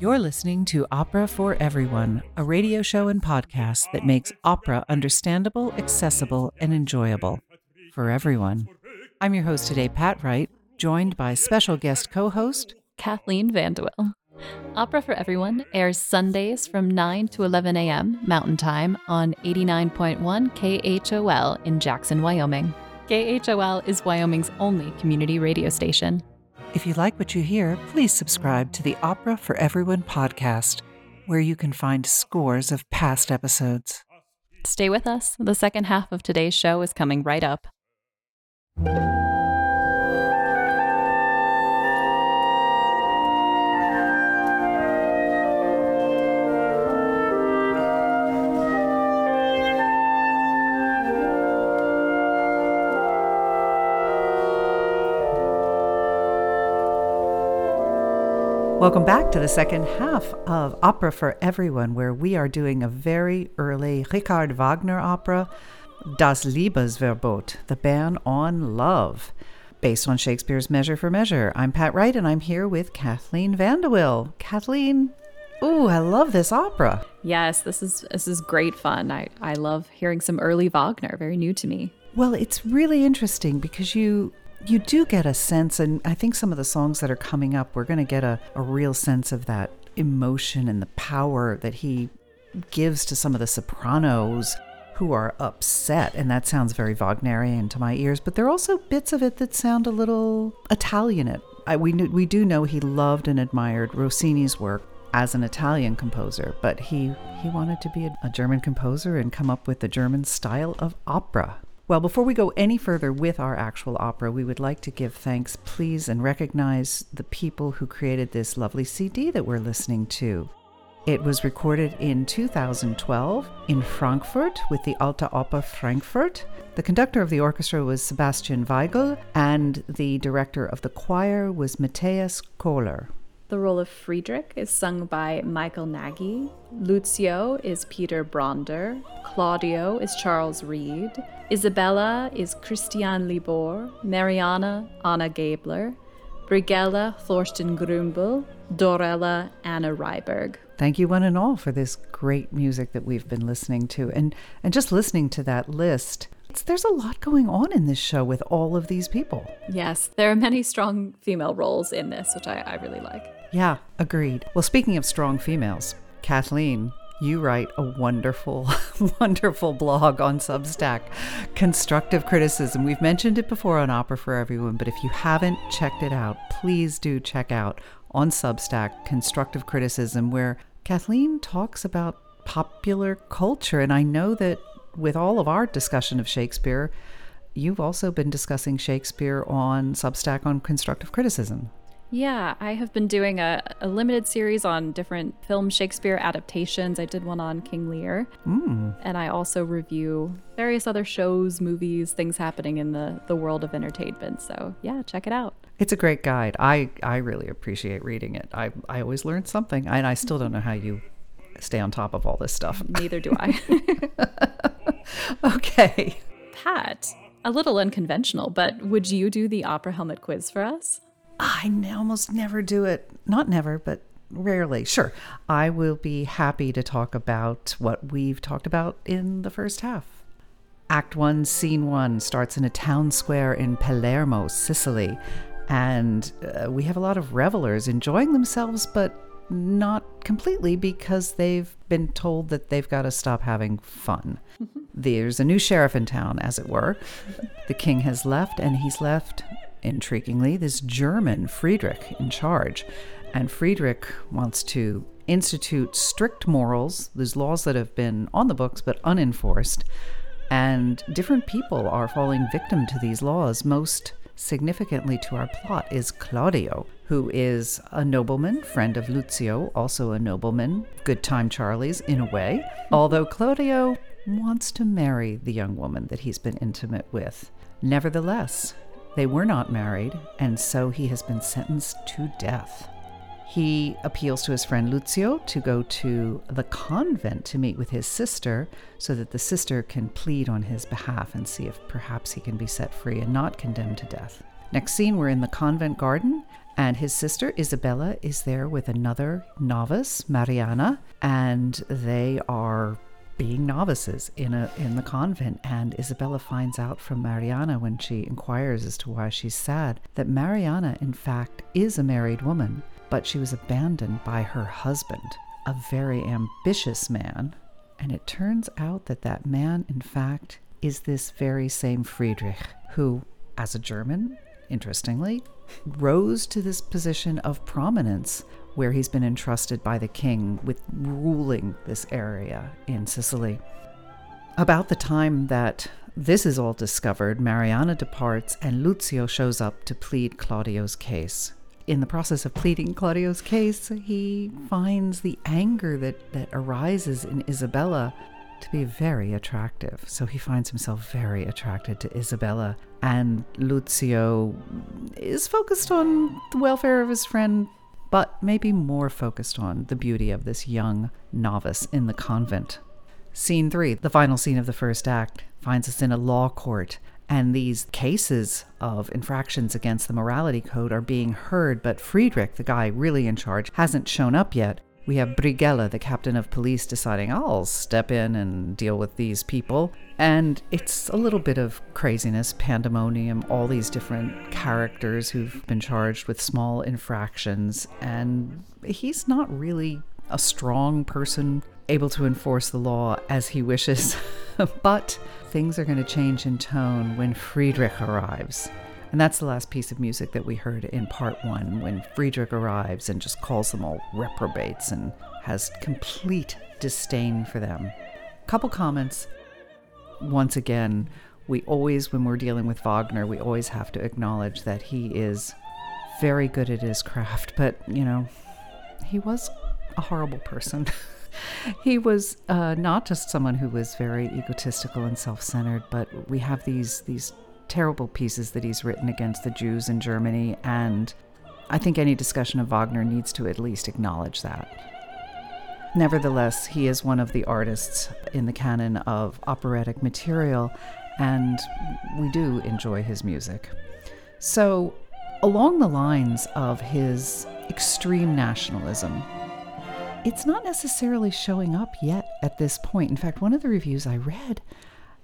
You're listening to Opera for Everyone, a radio show and podcast that makes opera understandable, accessible, and enjoyable for everyone. I'm your host today, Pat Wright, joined by special guest co host. Kathleen Van De Wille. Opera for Everyone airs Sundays from 9 to 11 a.m. Mountain Time on 89.1 KHOL in Jackson, Wyoming. KHOL is Wyoming's only community radio station. If you like what you hear, please subscribe to the Opera for Everyone podcast, where you can find scores of past episodes. Stay with us. The second half of today's show is coming right up. Welcome back to the second half of Opera for Everyone, where we are doing a very early Richard Wagner opera Das Liebesverbot, the ban on love, based on Shakespeare's Measure for Measure. I'm Pat Wright, and I'm here with Kathleen Van De Wille. Kathleen, ooh, I love this opera. Yes, this is this is great fun. I, I love hearing some early Wagner, very new to me. Well, it's really interesting because you you do get a sense, and I think some of the songs that are coming up, we're going to get a, a real sense of that emotion and the power that he gives to some of the sopranos who are upset. And that sounds very Wagnerian to my ears, but there are also bits of it that sound a little Italian. I, we, we do know he loved and admired Rossini's work as an Italian composer, but he, he wanted to be a, a German composer and come up with the German style of opera. Well, before we go any further with our actual opera, we would like to give thanks, please, and recognize the people who created this lovely CD that we're listening to. It was recorded in 2012 in Frankfurt with the Alte Oper Frankfurt. The conductor of the orchestra was Sebastian Weigle, and the director of the choir was Matthias Kohler. The role of Friedrich is sung by Michael Nagy. Lucio is Peter Bronder. Claudio is Charles Reid. Isabella is Christian Libor. Mariana, Anna Gabler. Brighella, Thorsten Grümbel. Dorella, Anna Ryberg. Thank you, one and all, for this great music that we've been listening to. And, and just listening to that list, there's a lot going on in this show with all of these people. Yes, there are many strong female roles in this, which I, I really like. Yeah, agreed. Well, speaking of strong females, Kathleen, you write a wonderful, wonderful blog on Substack, Constructive Criticism. We've mentioned it before on Opera for Everyone, but if you haven't checked it out, please do check out on Substack, Constructive Criticism, where Kathleen talks about popular culture. And I know that with all of our discussion of Shakespeare, you've also been discussing Shakespeare on Substack on Constructive Criticism. Yeah, I have been doing a, a, limited series on different film Shakespeare adaptations. I did one on King Lear. Mm. And I also review various other shows, movies, things happening in the, the world of entertainment. So, yeah, check it out. It's a great guide. I, I really appreciate reading it. I, I always learn something, and I still don't know how you stay on top of all this stuff. Neither do I. okay. Pat, a little unconventional, but would you do the opera helmet quiz for us? I almost never do it. Not never, but rarely. Sure. I will be happy to talk about what we've talked about in the first half. Act 1, Scene 1 starts in a town square in Palermo, Sicily. And uh, we have a lot of revelers enjoying themselves, but not completely because they've been told that they've got to stop having fun. There's a new sheriff in town, as it were. The king has left, and he's left intriguingly, this German Friedrich in charge. And Friedrich wants to institute strict morals, these laws that have been on the books but unenforced. And different people are falling victim to these laws. Most significantly to our plot is Claudio, who is a nobleman, friend of Lucio, also a nobleman, good time Charlie's in a way. Although Claudio wants to marry the young woman that he's been intimate with. Nevertheless, they were not married, and so he has been sentenced to death. He appeals to his friend Lucio to go to the convent to meet with his sister so that the sister can plead on his behalf and see if perhaps he can be set free and not condemned to death. Next scene, we're in the convent garden, and his sister Isabella is there with another novice, Mariana, and they are being novices in a in the convent. And Isabella finds out from Mariana when she inquires as to why she's sad that Mariana in fact is a married woman but she was abandoned by her husband a very ambitious man. And it turns out that that man in fact is this very same Friedrich who as a German interestingly rose to this position of prominence where he's been entrusted by the king with ruling this area in Sicily. About the time that this is all discovered, Mariana departs and Lucio shows up to plead Claudio's case. In the process of pleading Claudio's case, he finds the anger that, that arises in Isabella to be very attractive. So he finds himself very attracted to Isabella. And Lucio is focused on the welfare of his friend but maybe more focused on the beauty of this young novice in the convent. Scene three, the final scene of the first act, finds us in a law court, and these cases of infractions against the morality code are being heard, but Friedrich, the guy really in charge, hasn't shown up yet. We have Brighella, the captain of police, deciding, I'll step in and deal with these people. And it's a little bit of craziness, pandemonium, all these different characters who've been charged with small infractions. And he's not really a strong person able to enforce the law as he wishes. but things are going to change in tone when Friedrich arrives. And that's the last piece of music that we heard in part one when Friedrich arrives and just calls them all reprobates and has complete disdain for them. Couple comments. Once again, we always, when we're dealing with Wagner, we always have to acknowledge that he is very good at his craft, but, you know, he was a horrible person. he was uh, not just someone who was very egotistical and self-centered, but we have these these terrible pieces that he's written against the Jews in Germany, and I think any discussion of Wagner needs to at least acknowledge that. Nevertheless, he is one of the artists in the canon of operatic material, and we do enjoy his music. So, along the lines of his extreme nationalism, it's not necessarily showing up yet at this point. In fact, one of the reviews I read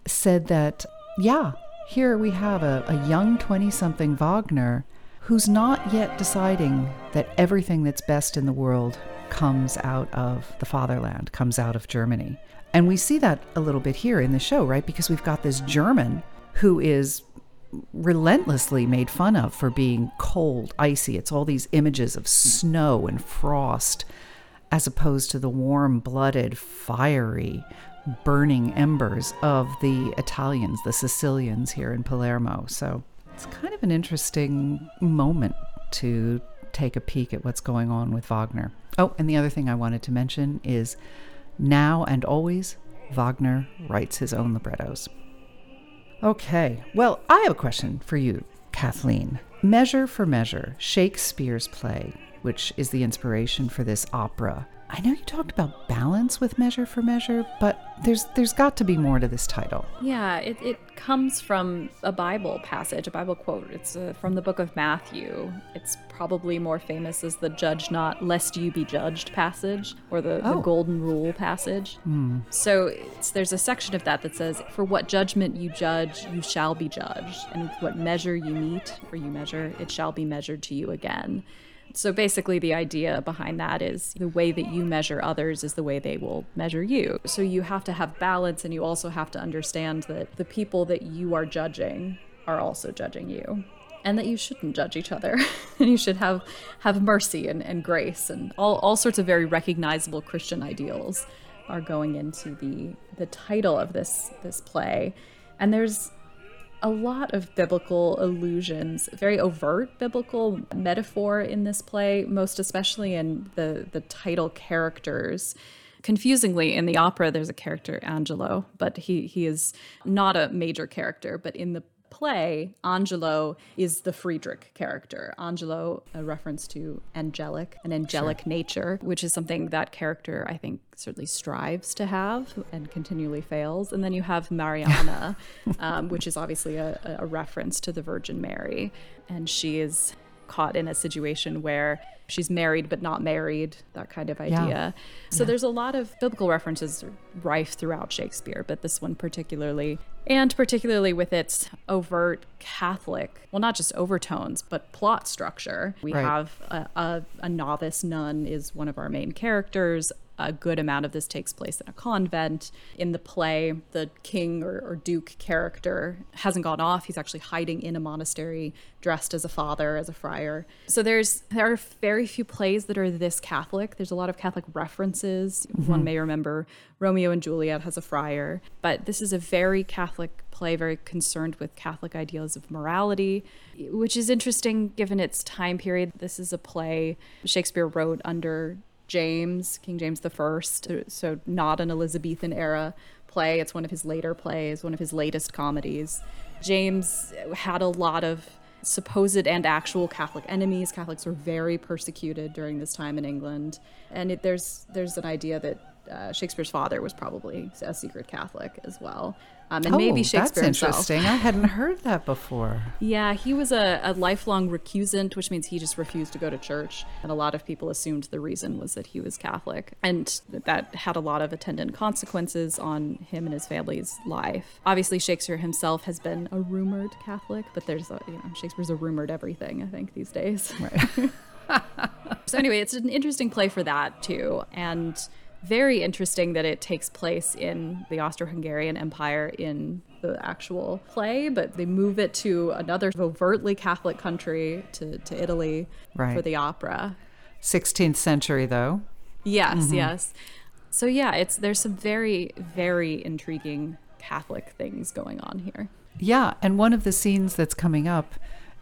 said that, yeah, here we have a, a young 20 something Wagner who's not yet deciding that everything that's best in the world comes out of the fatherland, comes out of Germany. And we see that a little bit here in the show, right? Because we've got this German who is relentlessly made fun of for being cold, icy. It's all these images of snow and frost, as opposed to the warm blooded, fiery burning embers of the Italians, the Sicilians here in Palermo. So it's kind of an interesting moment to take a peek at what's going on with Wagner. Oh, and the other thing I wanted to mention is now and always, Wagner writes his own librettos. Okay, well, I have a question for you, Kathleen. Measure for Measure, Shakespeare's play, which is the inspiration for this opera, I know you talked about balance with Measure for Measure, but there's there's got to be more to this title. Yeah, it, it comes from a Bible passage, a Bible quote. It's uh, from the book of Matthew. It's probably more famous as the "Judge not, lest you be judged" passage, or the, oh. the Golden Rule passage. Hmm. So there's a section of that that says, "For what judgment you judge, you shall be judged, and what measure you meet or you measure, it shall be measured to you again." So basically, the idea behind that is the way that you measure others is the way they will measure you. So you have to have balance, and you also have to understand that the people that you are judging are also judging you. And that you shouldn't judge each other, and you should have have mercy and, and grace, and all, all sorts of very recognizable Christian ideals are going into the the title of this this play. And there's a lot of biblical allusions, very overt biblical metaphor in this play, most especially in the the title characters. Confusingly, in the opera, there's a character Angelo, but he he is not a major character. But in the play, Angelo is the Friedrich character. Angelo, a reference to angelic, an angelic sure. nature, which is something that character I think certainly strives to have and continually fails. And then you have Mariana, um, which is obviously a, a reference to the Virgin Mary. And she is caught in a situation where she's married but not married, that kind of idea. Yeah. So yeah. there's a lot of biblical references rife throughout Shakespeare, but this one particularly, and particularly with its overt Catholic, well, not just overtones, but plot structure. We right. have a, a, a novice nun is one of our main characters a good amount of this takes place in a convent. In the play, the king or, or, duke character hasn't gone off. He's actually hiding in a monastery, dressed as a father, as a friar. So there's there are very few plays that are this Catholic. There's a lot of Catholic references. Mm-hmm. One may remember Romeo and Juliet has a friar, but this is a very Catholic play, very concerned with Catholic ideals of morality, which is interesting given its time period. This is a play Shakespeare wrote under James, King James the First, so not an Elizabethan era play. It's one of his later plays, one of his latest comedies. James had a lot of supposed and actual Catholic enemies. Catholics were very persecuted during this time in England, and it, there's there's an idea that uh, Shakespeare's father was probably a secret Catholic as well. Um, and oh, maybe Shakespeare that's himself. interesting. I hadn't heard that before. Yeah, he was a, a lifelong recusant, which means he just refused to go to church. And a lot of people assumed the reason was that he was Catholic. And that had a lot of attendant consequences on him and his family's life. Obviously, Shakespeare himself has been a rumored Catholic, but there's, a, you know, Shakespeare's a rumored everything, I think, these days. Right. so, anyway, it's an interesting play for that, too. And very interesting that it takes place in the Austro-Hungarian Empire in the actual play, but they move it to another overtly Catholic country, to, to Italy, right. for the opera. 16th century, though. Yes, mm-hmm. yes. So yeah, it's there's some very, very intriguing Catholic things going on here. Yeah, and one of the scenes that's coming up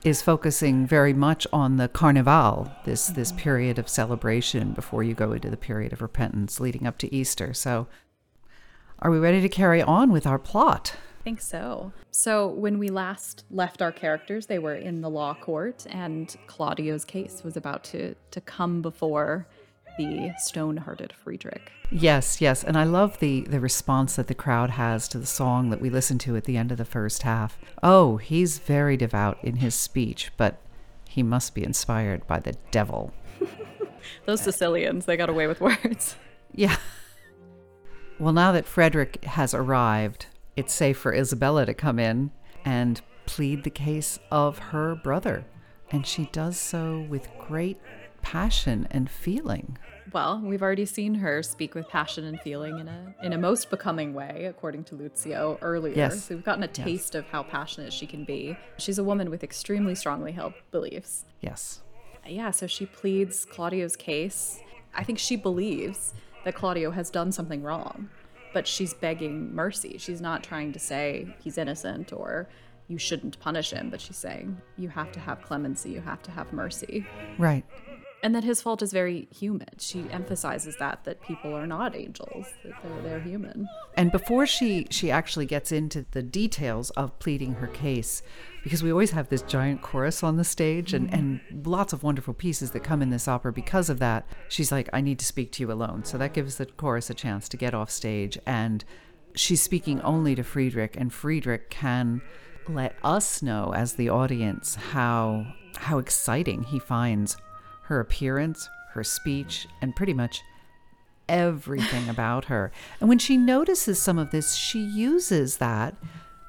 is focusing very much on the Carnival, this this mm-hmm. period of celebration before you go into the period of repentance leading up to Easter. So, are we ready to carry on with our plot? I think so. So, when we last left our characters, they were in the law court, and Claudio's case was about to to come before the stone-hearted Friedrich. Yes, yes, and I love the the response that the crowd has to the song that we listened to at the end of the first half. Oh, he's very devout in his speech, but he must be inspired by the devil. Those Sicilians, they got away with words. Yeah. Well, now that Frederick has arrived, it's safe for Isabella to come in and plead the case of her brother. And she does so with great passion and feeling. Well, we've already seen her speak with passion and feeling in a in a most becoming way, according to Lucio earlier. Yes. So we've gotten a taste yes. of how passionate she can be. She's a woman with extremely strongly held beliefs. Yes. Yeah, so she pleads Claudio's case. I think she believes that Claudio has done something wrong, but she's begging mercy. She's not trying to say he's innocent or you shouldn't punish him, but she's saying you have to have clemency, you have to have mercy. Right and that his fault is very human. She emphasizes that that people are not angels; that they're, they're human. And before she she actually gets into the details of pleading her case, because we always have this giant chorus on the stage and, and lots of wonderful pieces that come in this opera because of that. She's like, I need to speak to you alone. So that gives the chorus a chance to get off stage. And she's speaking only to Friedrich, and Friedrich can let us know as the audience how how exciting he finds her appearance, her speech, and pretty much everything about her. And when she notices some of this, she uses that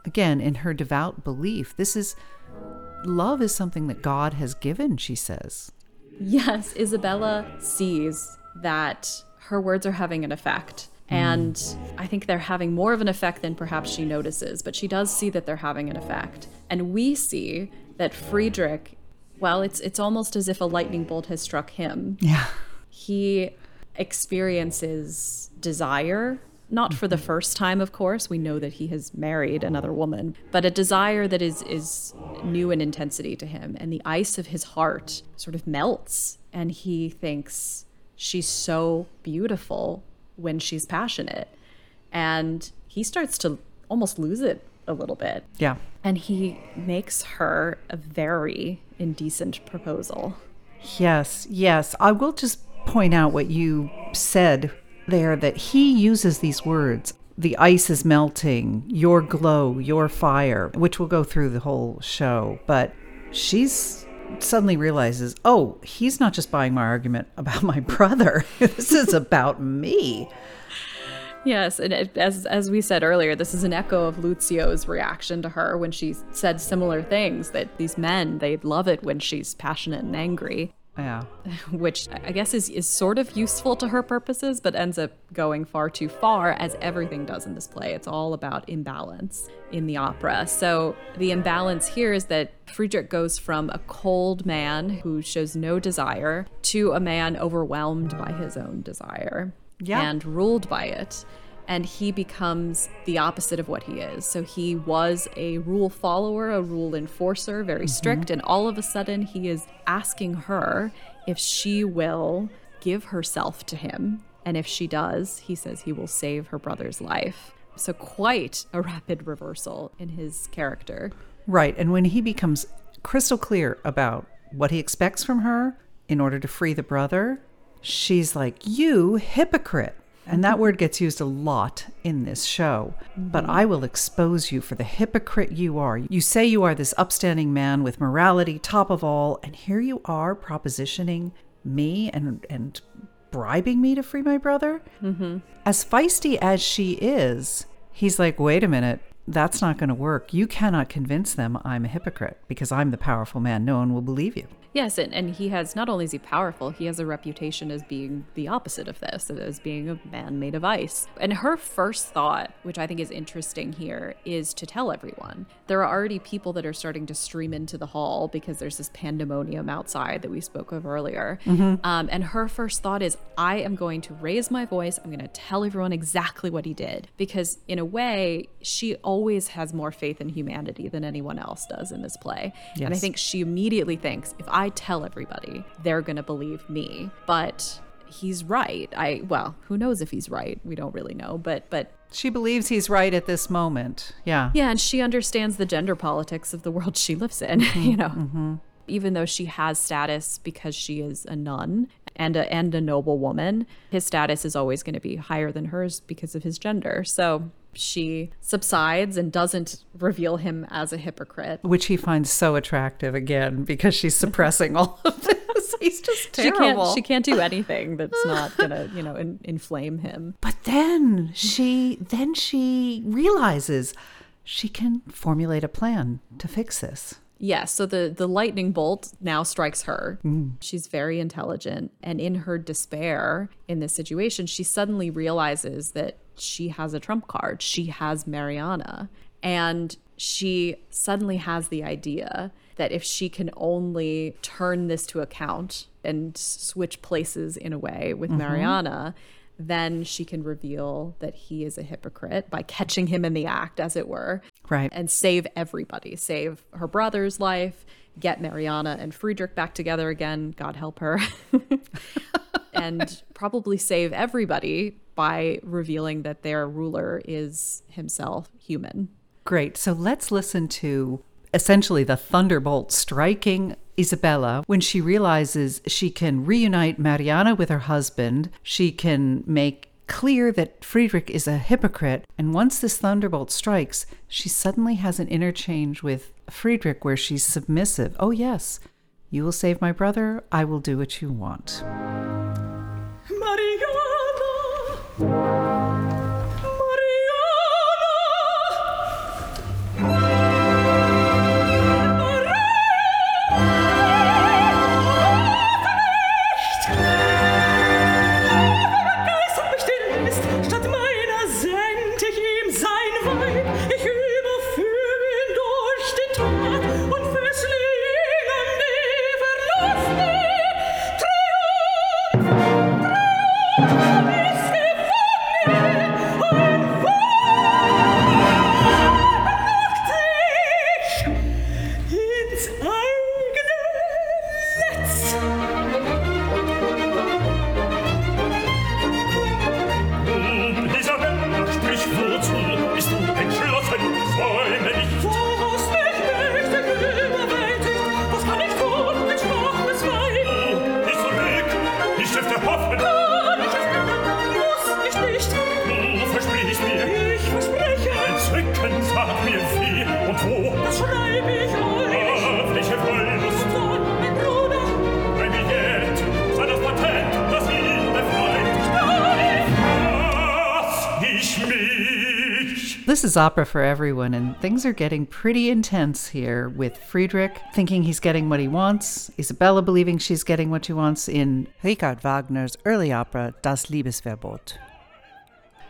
again in her devout belief. This is love is something that God has given, she says. Yes, Isabella sees that her words are having an effect. Hmm. And I think they're having more of an effect than perhaps she notices, but she does see that they're having an effect. And we see that Friedrich well, it's it's almost as if a lightning bolt has struck him. Yeah. He experiences desire, not for the mm-hmm. first time, of course. We know that he has married another woman, but a desire that is is new in intensity to him, and the ice of his heart sort of melts, and he thinks she's so beautiful when she's passionate, and he starts to almost lose it a little bit. Yeah. And he makes her a very indecent proposal. Yes, yes. I will just point out what you said there that he uses these words the ice is melting, your glow, your fire, which will go through the whole show. But she's suddenly realizes, oh, he's not just buying my argument about my brother. this is about me. Yes, and it, as as we said earlier, this is an echo of Lucio's reaction to her when she said similar things. That these men they love it when she's passionate and angry. Yeah, which I guess is is sort of useful to her purposes, but ends up going far too far, as everything does in this play. It's all about imbalance in the opera. So the imbalance here is that Friedrich goes from a cold man who shows no desire to a man overwhelmed by his own desire yeah. and ruled by it. And he becomes the opposite of what he is. So he was a rule follower, a rule enforcer, very mm-hmm. strict. And all of a sudden, he is asking her if she will give herself to him. And if she does, he says he will save her brother's life. So, quite a rapid reversal in his character. Right. And when he becomes crystal clear about what he expects from her in order to free the brother, she's like, You hypocrite. And that word gets used a lot in this show. But I will expose you for the hypocrite you are. You say you are this upstanding man with morality, top of all, and here you are propositioning me and, and bribing me to free my brother. Mm-hmm. As feisty as she is, he's like, wait a minute, that's not going to work. You cannot convince them I'm a hypocrite because I'm the powerful man. No one will believe you. Yes, and, and he has not only is he powerful, he has a reputation as being the opposite of this, as being a man made of ice. And her first thought, which I think is interesting here, is to tell everyone. There are already people that are starting to stream into the hall because there's this pandemonium outside that we spoke of earlier. Um, and her first thought is, I am going to raise my voice. I'm going to tell everyone exactly what he did. Because in a way, she always has more faith in humanity than anyone else does in this play. And I think she immediately thinks, if I tell everybody, they're going to believe me. But he's right. I well, who knows if he's right? We don't really know, but but She believes he's right at this moment. Yeah. yeah, and she understands the gender politics of the world she lives in, you mm-hmm, know. Mm-hmm. Even though she has status because she is a nun and a and a noble woman, his status is always going to be higher than hers because of his gender. So she subsides and doesn't reveal him as a hypocrite. Which he finds so attractive again because she's suppressing all of this. He's just She terrible. can't she can't do anything that's not going to, you know, in, inflame him. But then she then she realizes she can formulate a plan to fix this. Yes, so the the lightning bolt now strikes her. Mm. She's very intelligent and in her despair in this situation, she suddenly realizes that she has a trump card. She has Mariana and she suddenly has the idea that if she can only turn this to account and switch places in a way with mm-hmm. Mariana, then she can reveal that he is a hypocrite by catching him in the act, as it were Right. and save everybody, save her brother's life, get Mariana and Friedrich back together again, God help her, and probably save everybody by revealing that their ruler is himself human. Great. So let's listen to essentially the thunderbolt striking Isabella when she realizes she can reunite Mariana with her husband. She can make clear that Friedrich is a hypocrite. And once this thunderbolt strikes, she suddenly has an interchange with Friedrich where she's submissive. Oh, yes, you will save my brother. I will do what you want. Ins is opera for everyone, and things are getting pretty intense here with Friedrich thinking he's getting what he wants, Isabella believing she's getting what she wants in Richard Wagner's early opera Das Liebesverbot.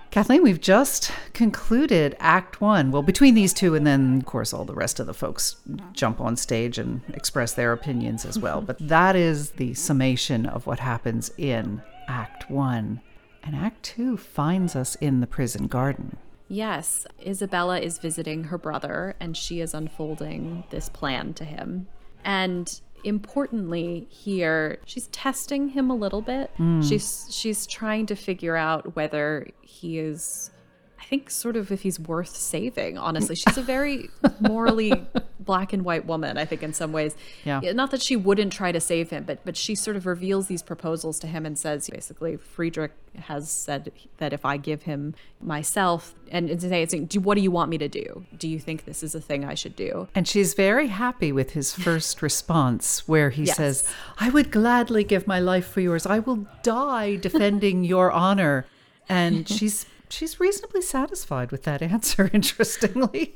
Kathleen, we've just concluded Act One. Well, between these two, and then, of course, all the rest of the folks jump on stage and express their opinions as well. But that is the summation of what happens in Act One. And Act Two finds us in the prison garden. Yes, Isabella is visiting her brother and she is unfolding this plan to him. And importantly here, she's testing him a little bit. Hmm. She's she's trying to figure out whether he is I think sort of if he's worth saving, honestly. She's a very morally black and white woman, I think, in some ways. Yeah. Not that she wouldn't try to save him, but but she sort of reveals these proposals to him and says basically Friedrich has said that if I give him myself and, and say, do what do you want me to do? Do you think this is a thing I should do? And she's very happy with his first response, where he Yes. says, I would gladly give my life for yours. I will die defending your honor. And she's she's reasonably satisfied with that answer, interestingly.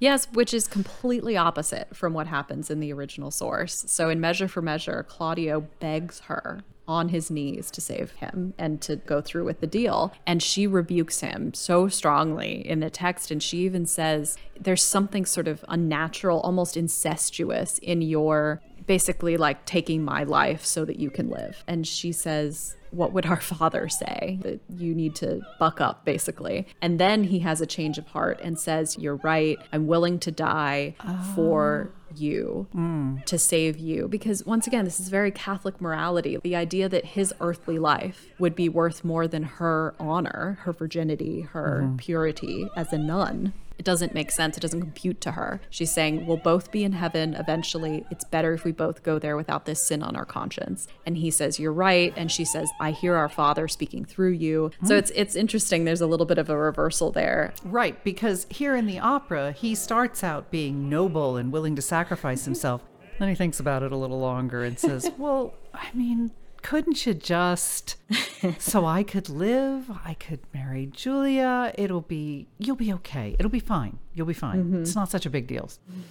Yes, which is completely opposite from what happens in the original source. So in Measure for Measure, Claudio begs her on his knees to save him and to go through with the deal. And she rebukes him so strongly in the text. And she even says, There's something sort of unnatural, almost incestuous in your basically like taking my life so that you can live. And she says, what would our father say? That you need to buck up, basically. And then he has a change of heart and says, You're right. I'm willing to die for ah. you hmm. to save you. Because once again, this is very Catholic morality. The idea that his earthly life would be worth more than her honor, her virginity, her mm-hmm. purity as a nun. It doesn't make sense. It doesn't compute to her. She's saying, We'll both be in heaven eventually. It's better if we both go there without this sin on our conscience. And he says, You're right. And she says, I hear our Father speaking through you. So hmm. it's it's interesting. There's a little bit of a reversal there. Right, because here in the opera, he starts out being noble and willing to sacrifice himself. Then he thinks about it a little longer and says, Well, I mean, couldn't you just so I could live? I could marry Julia. It'll be, you'll be okay. It'll be fine. You'll be fine. Mm-hmm. It's not such a big deal.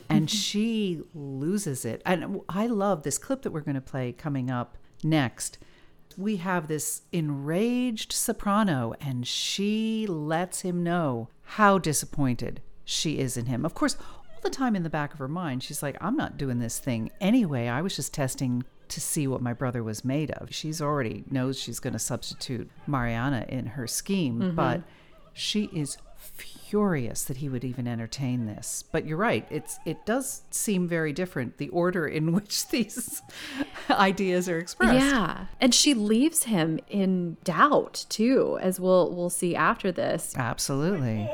And she loses it. And I love this clip that we're going to play coming up next we have this enraged soprano, and she lets him know how disappointed she is in him. Of course, all the time in the back of her mind, she's like, I'm not doing this thing anyway. I was just testing to see what my brother was made of. She's already knows she's going to substitute Mariana in her scheme, mm-hmm. but she is furious that he would even entertain this. But you're right; it's it does seem very different the order in which these ideas are expressed. Yeah. And she leaves him in doubt too, as we'll we'll see after this. Absolutely.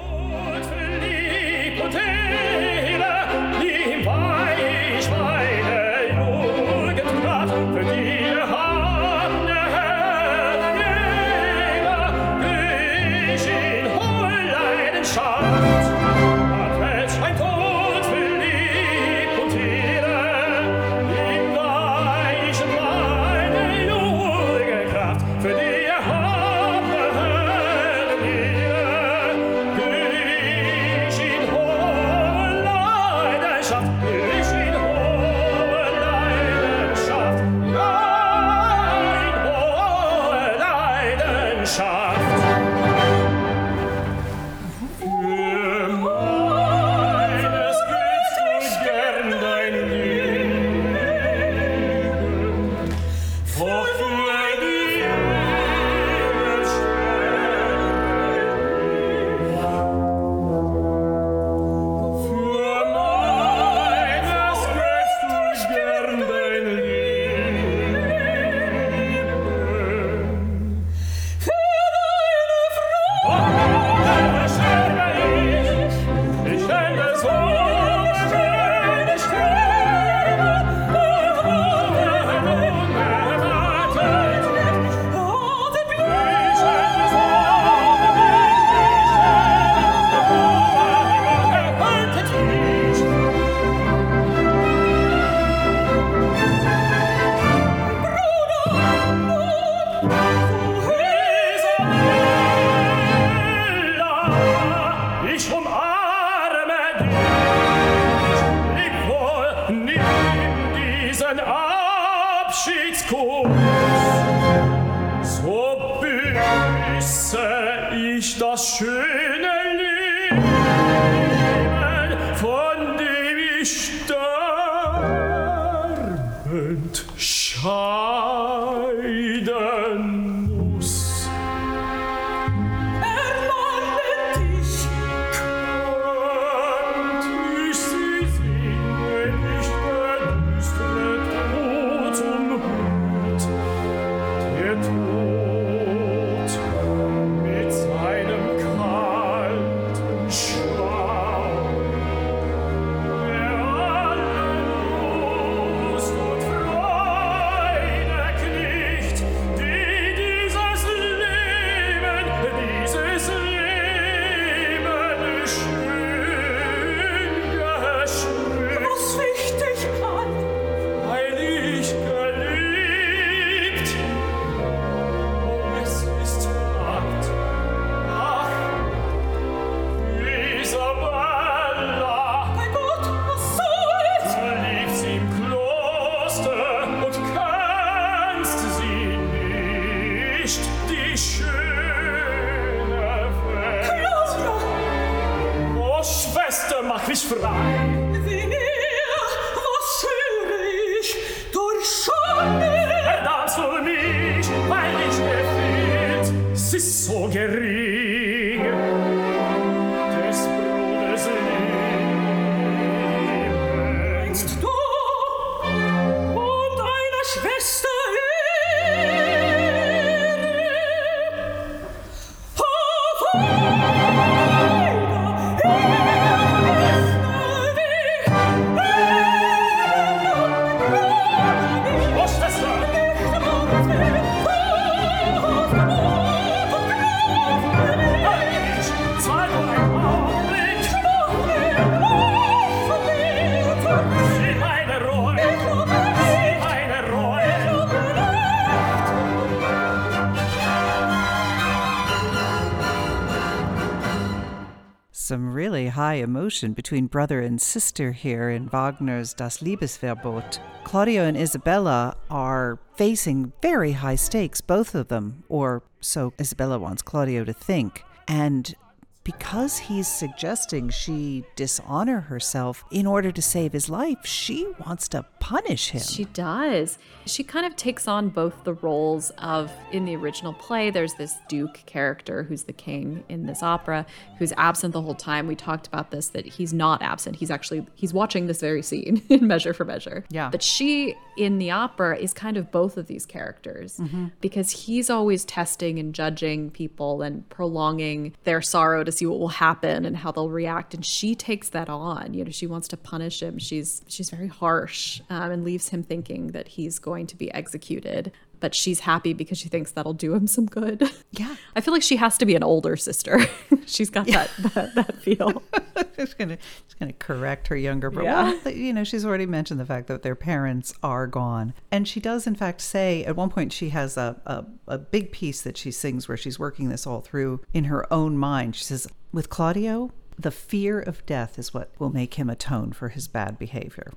Emotion between brother and sister here in Wagner's Das Liebesverbot. Claudio and Isabella are facing very high stakes, both of them, or so Isabella wants Claudio to think. And because he's suggesting she dishonor herself in order to save his life, she wants to punish him. She does. She kind of takes on both the roles of in the original play, there's this Duke character who's the king in this opera, who's absent the whole time. We talked about this that he's not absent. He's actually he's watching this very scene in Measure for Measure. Yeah. But she in the opera is kind of both of these characters mm-hmm. because he's always testing and judging people and prolonging their sorrow to see what will happen and how they'll react. And she takes that on. You know she wants to punish him. She's she's very harsh um, and leaves him thinking that he's going to be executed but she's happy because she thinks that'll do him some good Yeah. i feel like she has to be an older sister she's got that, that that feel she's gonna she's gonna correct her younger brother. Yeah. Well, you know, she's already mentioned the fact that their parents are gone, and she does in fact say at one point she has a a, a big piece that she sings where she's working this all through in her own mind. She says, "With Claudio, the fear of death is what will make him atone for his bad behavior."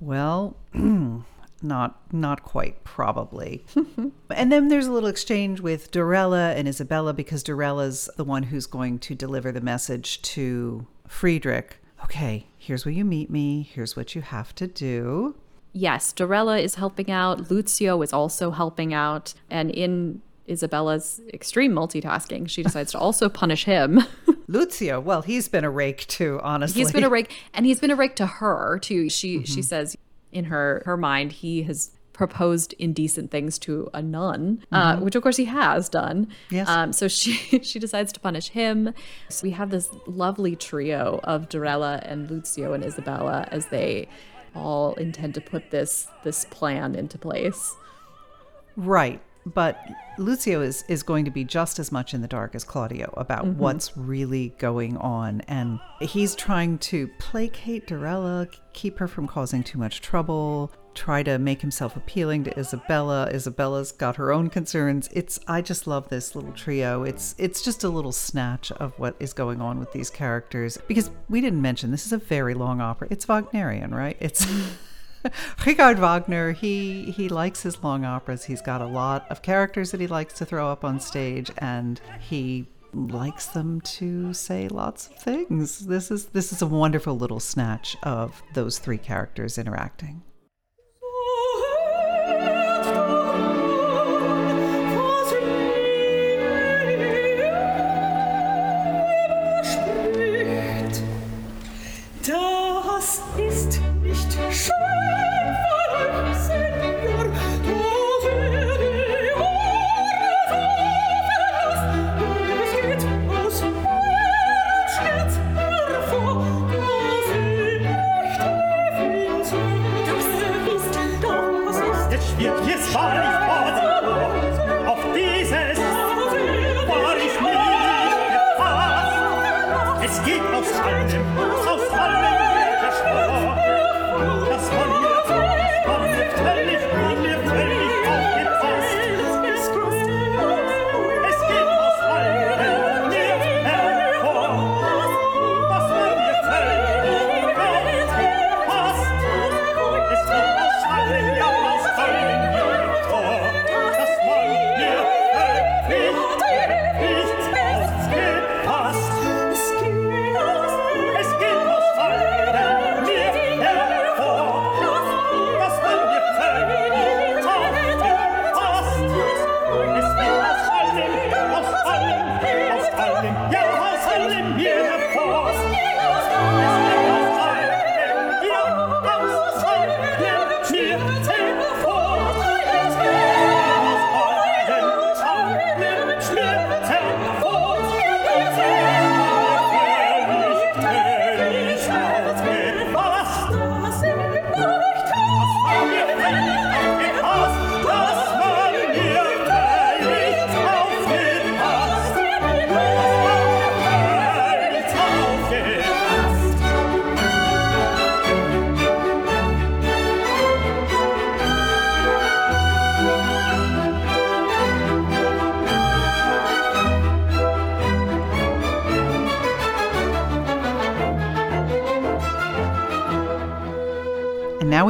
Well. Not, not quite, probably. and then there's a little exchange with Dorella and Isabella because Dorella's the one who's going to deliver the message to Friedrich. Okay, here's where you meet me. Here's what you have to do. yes, Dorella is helping out. Lucio is also helping out. And in Isabella's extreme multitasking, she decides to also punish him. Lucio, well, he's been a rake too, honestly. he's been a rake, and he's been a rake to her too. She she mm-hmm. says in her her mind he has proposed indecent things to a nun, uh, which of course he has done. Yes. Um, so she she decides to punish him. So we have this lovely trio of Dorella and Lucio and Isabella as they all intend to put this this plan into place. Right. But Lucio is, is going to be just as much in the dark as Claudio about mm-hmm. what's really going on. And he's trying to placate Dorella, keep her from causing too much trouble, try to make himself appealing to Isabella. Isabella's got her own concerns. It's I just love this little trio. It's it's just a little snatch of what is going on with these characters. Because we didn't mention this is a very long opera. It's Wagnerian, right? It's Richard Wagner, he he likes his long operas. He's got a lot of characters that he likes to throw up on stage and he likes them to say lots of things. This is this is a wonderful little snatch of those three characters interacting. Świetnie spali w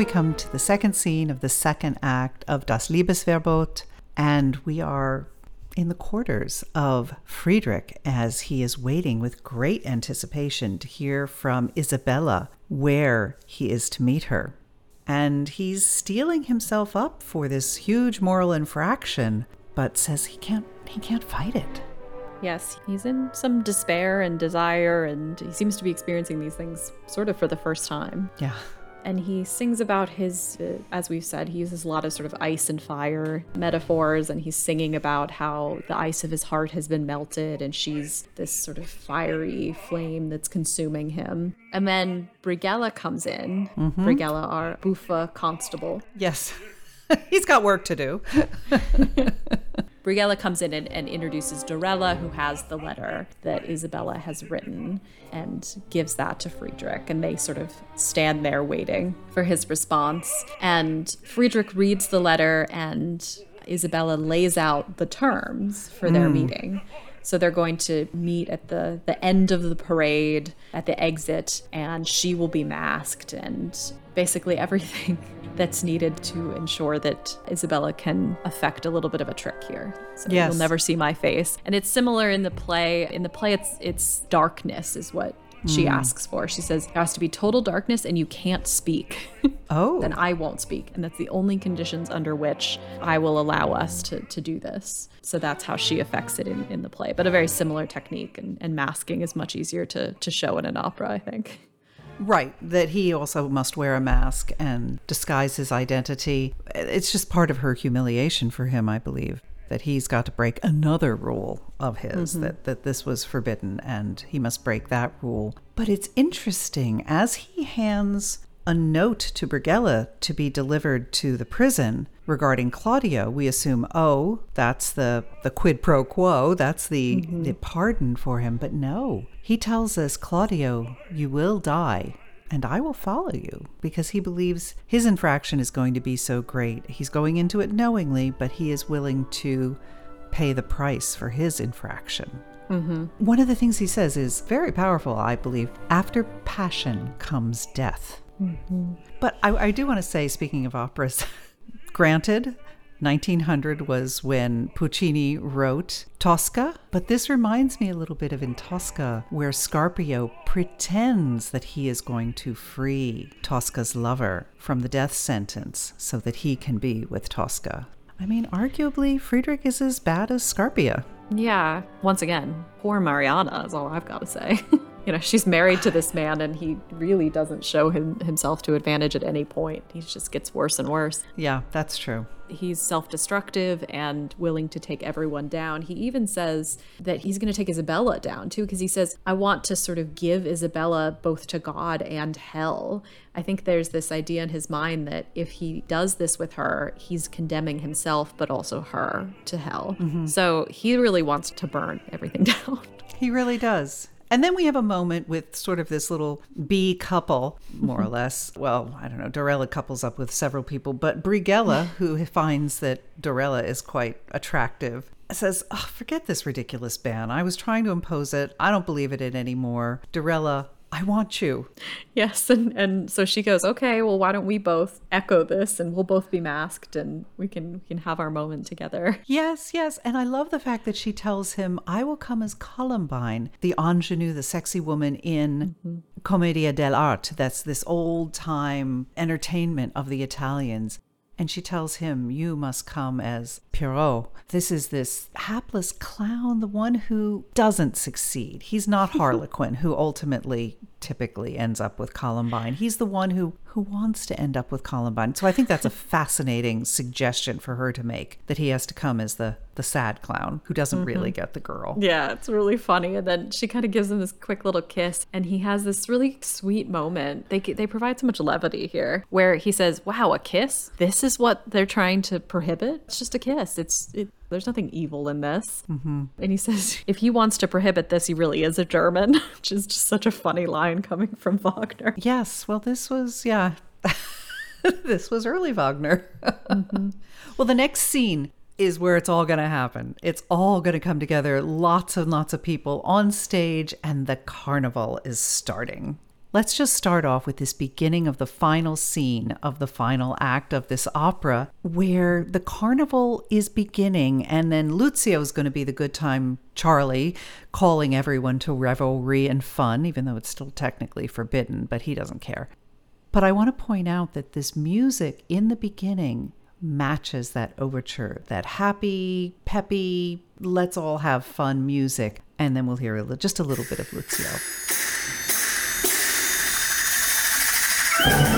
come to the second scene of the second act of Das Liebesverbot, and we are in the quarters of Friedrich as he is waiting with great anticipation to hear from Isabella where he is to meet her. And he's steeling himself up for this huge moral infraction, but says he can't he can't fight it. Yes, he's in some despair and desire, and he seems to be experiencing these things sort of for the first time. Yeah. And he sings about his, uh, as we've said, he uses a lot of sort of ice and fire metaphors, and he's singing about how the ice of his heart has been melted, and she's this sort of fiery flame that's consuming him. And then Brighella comes in, Brighella, our Buffa constable, Yes. he's got work to do. Brighella comes in and, and introduces Dorella, who has the letter that Isabella has written, and gives that to Friedrich. And they sort of stand there waiting for his response. And Friedrich reads the letter, and Isabella lays out the terms for their hmm. meeting. So they're going to meet at the, the end of the parade, at the exit, and she will be masked and basically everything that's needed to ensure that Isabella can affect a little bit of a trick here. So Yes. you'll never see my face. And it's similar in the play. In the play, it's it's darkness is what she hmm. asks for. She says It has to be total darkness and you can't speak. Oh. then I won't speak. And that's the only conditions under which I will allow us to, to do this. So that's how she affects it in, in the play. But a very similar technique and, and masking is much easier to, to show in an opera, I think. Right, that he also must wear a mask and disguise his identity. It's just part of her humiliation for him, I believe, that he's got to break another rule of his, mm-hmm. that, that this was forbidden and he must break that rule. But it's interesting, as he hands a note to Brighella to be delivered to the prison regarding Claudio, we assume, oh, that's the, the quid pro quo, that's the, mm-hmm. the pardon for him. But no, he tells us, Claudio, you will die and I will follow you because he believes his infraction is going to be so great. He's going into it knowingly, but he is willing to pay the price for his infraction. Mm-hmm. One of the things he says is very powerful, I believe. After passion comes death. Mm-hmm. But I, I do want to say, speaking of operas, granted, 1900 was when Puccini wrote Tosca, but this reminds me a little bit of in Tosca, where Scarpia pretends that he is going to free Tosca's lover from the death sentence so that he can be with Tosca. I mean, arguably, Friedrich is as bad as Scarpia. Yeah. Once again, poor Mariana is all I've got to say. you know, she's married to this man and he really doesn't show him himself to advantage at any point. He just gets worse and worse. Yeah, that's true. He's self destructive and willing to take everyone down. He even says that he's going to take Isabella down too, because he says, I want to sort of give Isabella both to God and hell. I think there's this idea in his mind that if he does this with her, he's condemning himself, but also her to hell. Mm-hmm. So he really wants to burn everything down. He really does. And then we have a moment with sort of this little B couple, more or less. Well, I don't know. Dorella couples up with several people, but Brighella, who finds that Dorella is quite attractive, says, oh, Forget this ridiculous ban. I was trying to impose it. I don't believe in it anymore. Dorella, I want you. Yes, and, and so she goes, okay, well, why don't we both echo this and we'll both be masked and we can we can have our moment together. Yes, yes. And I love the fact that she tells him, I will come as Columbine, the ingenue, the sexy woman in mm-hmm. Commedia dell'arte. That's this old time entertainment of the Italians. And she tells him, You must come as Pierrot. This is this hapless clown, the one who doesn't succeed. He's not Harlequin, who ultimately typically ends up with Columbine. He's the one who, who wants to end up with Columbine. So I think that's a fascinating suggestion for her to make that he has to come as the, the sad clown who doesn't mm-hmm. really get the girl. Yeah, it's really funny. And then she kind of gives him this quick little kiss, and he has this really sweet moment. They they provide so much levity here, where he says, "Wow, a kiss? This is what they're trying to prohibit? It's just a kiss. It's it." There's nothing evil in this. Mm-hmm. And he says, if he wants to prohibit this, he really is a German, which is just such a funny line coming from Wagner. Yes, well, this was, yeah, this was early Wagner. Well, the next scene is where it's all going to happen. It's all going to come together. Lots and lots of people on stage, and the carnival is starting. Let's just start off with this beginning of the final scene of the final act of this opera where the carnival is beginning and then Lucio is going to be the good time Charlie calling everyone to revelry and fun even though it's still technically forbidden but he doesn't care. But I want to point out that this music in the beginning matches that overture, that happy, peppy, let's all have fun music. And then we'll hear just a little bit of Lucio. Thank you.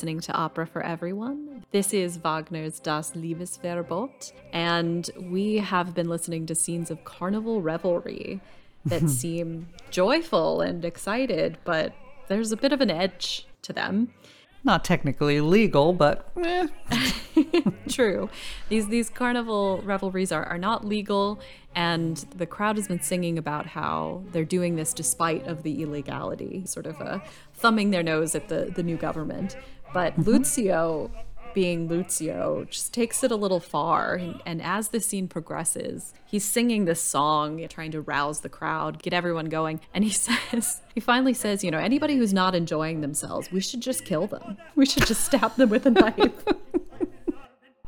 Listening to Opera for Everyone. This is Wagner's Das Liebesverbot, and we have been listening to scenes of carnival revelry that seem joyful and excited, but there's a bit of an edge to them. Not technically legal, but eh. True. These these carnival revelries are, are not legal and the crowd has been singing about how they're doing this despite of the illegality, sort of uh, thumbing their nose at the, the new government. But mm-hmm. Lucio being Lucio just takes it a little far and, and as the scene progresses, he's singing this song, trying to rouse the crowd, get everyone going, and he says he finally says, you know, anybody who's not enjoying themselves, we should just kill them. We should just stab them with a knife.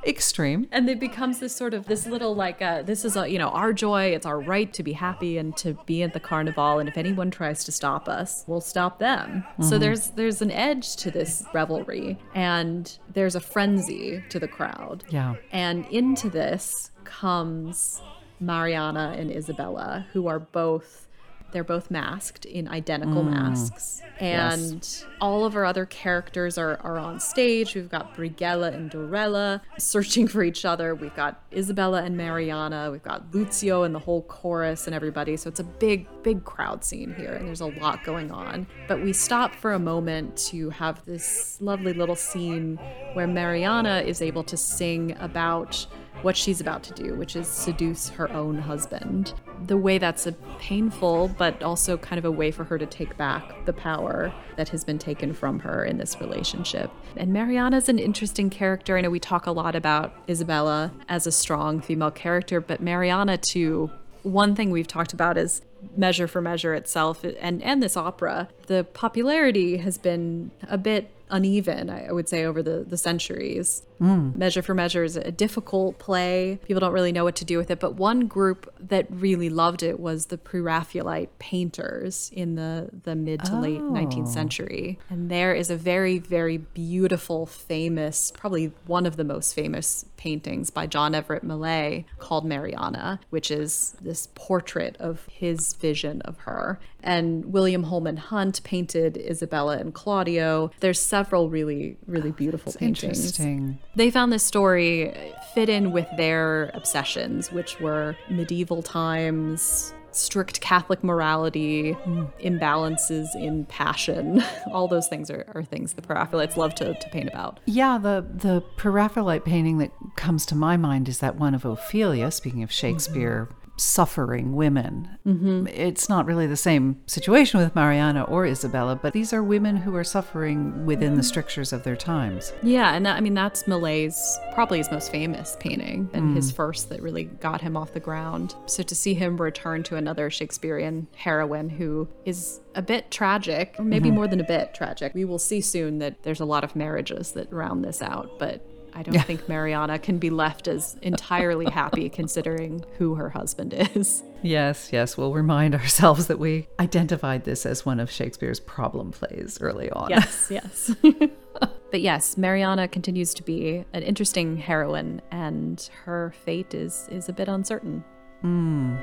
extreme. and it becomes this sort of this little like uh, this is a you know our joy. It's our right to be happy and to be at the carnival. And if anyone tries to stop us we'll stop them. So there's there's an edge to this revelry. And there's a frenzy to the crowd. Yeah. and into this comes mariana and isabella who are both they're both masked in identical mm. masks. And all of our other characters are, are on stage. We've got brighella and dorella searching for each other. We've got isabella and mariana. We've got lucio and the whole chorus and everybody. So it's a big big crowd scene here and there's a lot going on. But we stop for a moment to have this lovely little scene where mariana is able to sing about what she's about to do, which is seduce her own husband. The way that's a painful, but also kind of a way for her to take back the power that has been taken from her in this relationship. And Mariana's an interesting character. I know we talk a lot about Isabella as a strong female character, but Mariana, too, one thing we've talked about is measure for measure itself and and this opera the popularity has been a bit uneven i would say over the the centuries Mm. Measure for Measure is a difficult play. People don't really know what to do with it, but one group that really loved it was the Pre-Raphaelite painters in the the mid to late 19th century. And there is a very very beautiful famous, probably one of the most famous paintings by John Everett Millais called Mariana, which is this portrait of his vision of her. And William Holman Hunt painted Isabella and Claudio. There's several really, really beautiful paintings. Interesting. They found this story fit in with their obsessions, which were medieval times, strict Catholic morality, imbalances in passion. All those things are, are things the Preraphaelites love to, to paint about. Yeah, the the Preraphaelite painting that comes to my mind is that one of Ophelia. Speaking of Shakespeare, suffering women. Mm-hmm. It's not really the same situation with Mariana or Isabella, but these are women who are suffering within the mm. strictures of their times. Yeah, and that, I mean that's Millais' probably his most famous painting and his mm. first that really got him off the ground. So to see him return to another Shakespearean heroine who is a bit tragic, or maybe mm-hmm. more than a bit tragic. We will see soon that there's a lot of marriages that round this out, but I don't think Mariana can be left as entirely happy considering who her husband is. Yes, yes, we'll remind ourselves that we identified this as one of Shakespeare's problem plays early on. Yes, yes. but yes, Mariana continues to be an interesting heroine and her fate is is a bit uncertain. And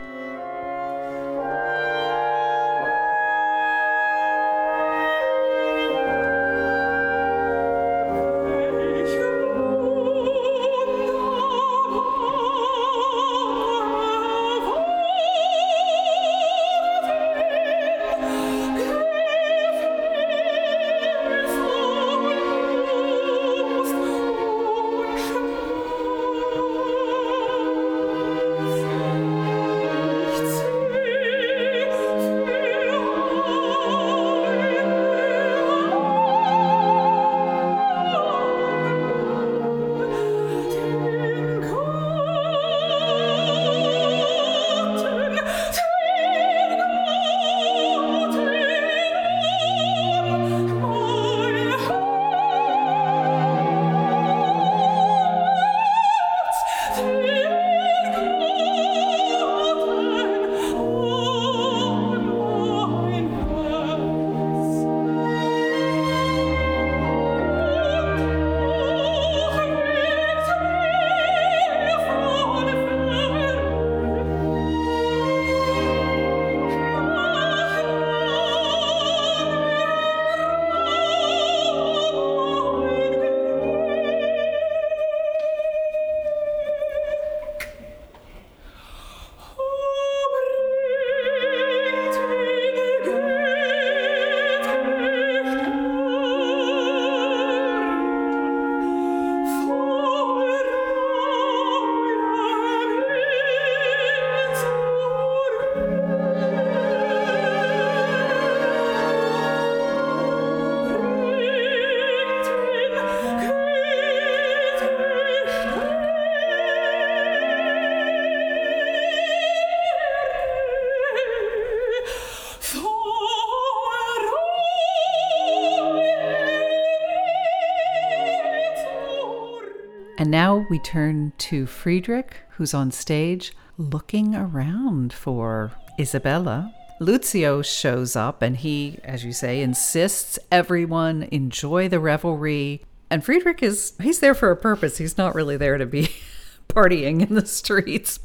we turn to Friedrich, who's on stage looking around for Isabella. Lucio shows up and he, as you say, insists everyone enjoy the revelry. And Friedrich is, he's there for a purpose. He's not really there to be partying in the streets.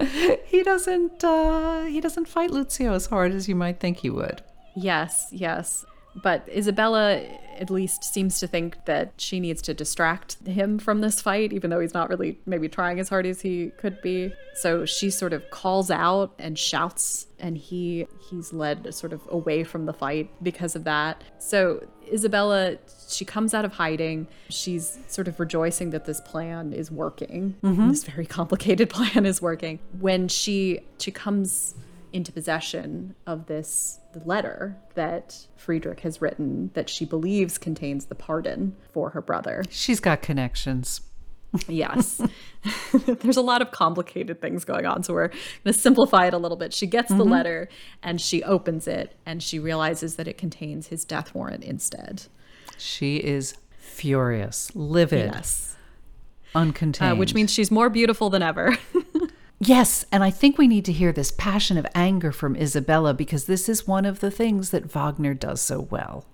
he doesn't, uh, he doesn't fight Lucio as hard as you might think he would. Yes, yes. But Isabella at least seems to think that she needs to distract him from this fight, even though he's not really maybe trying as hard as he could be. So she sort of calls out and shouts, and he he's led sort of away from the fight because of that. So Isabella, she comes out of hiding. She's sort of rejoicing that this plan is working. Mm-hmm. This very complicated plan is working. When she she comes into possession of this letter that Friedrich has written that she believes contains the pardon for her brother. She's got connections. Yes. There's a lot of complicated things going on, so we're going to simplify it a little bit. She gets the letter and she opens it and she realizes that it contains his death warrant instead. She is furious, livid, Yes. uncontained. Uh, which means she's more beautiful than ever. Yes, and I think we need to hear this passion of anger from Isabella because this is one of the things that Wagner does so well.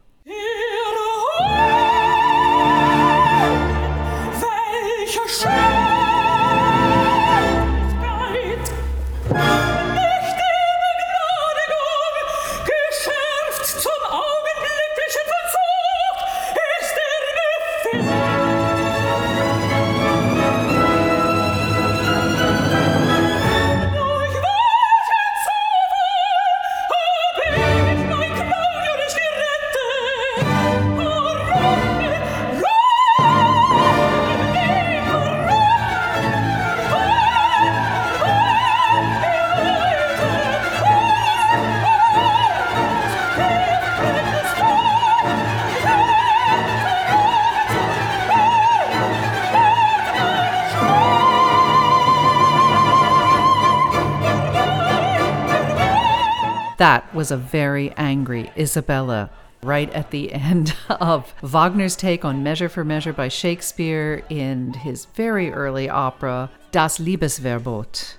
That was a very angry Isabella right at the end of Wagner's take on Measure for Measure by Shakespeare in his very early opera, Das Liebesverbot.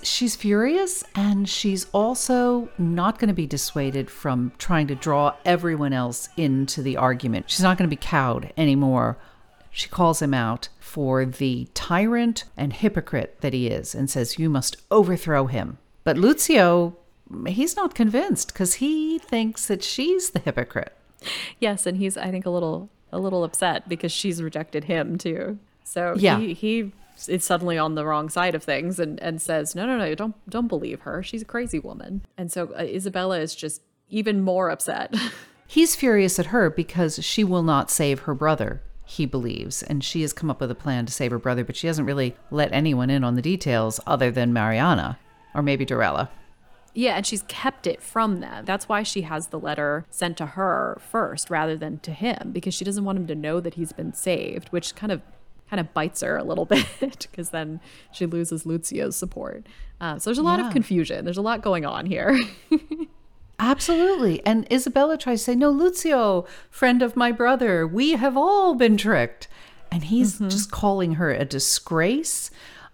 She's furious and she's also not going to be dissuaded from trying to draw everyone else into the argument. She's not going to be cowed anymore. She calls him out for the tyrant and hypocrite that he is and says, You must overthrow him. But Lucio, he's not convinced because he thinks that she's the hypocrite. yes, and he's I think a little a little upset because she's rejected him too. So Yeah. he, he is suddenly on the wrong side of things and, and says, no, no, no, don't don't believe her. She's a crazy woman. And so uh, Isabella is just even more upset. He's furious at her because she will not save her brother, he believes. And she has come up with a plan to save her brother, but she hasn't really let anyone in on the details other than Mariana or maybe Dorella. Yeah, and she's kept it from them. That's why she has the letter sent to her first rather than to him because she doesn't want him to know that he's been saved, which kind of kind of bites her a little bit because then she loses Lucio's support. Uh, so there's a lot Yeah. of confusion. There's a lot going on here. Absolutely. And Isabella tries to say, No, Lucio, friend of my brother, we have all been tricked. And he's just calling her a disgrace,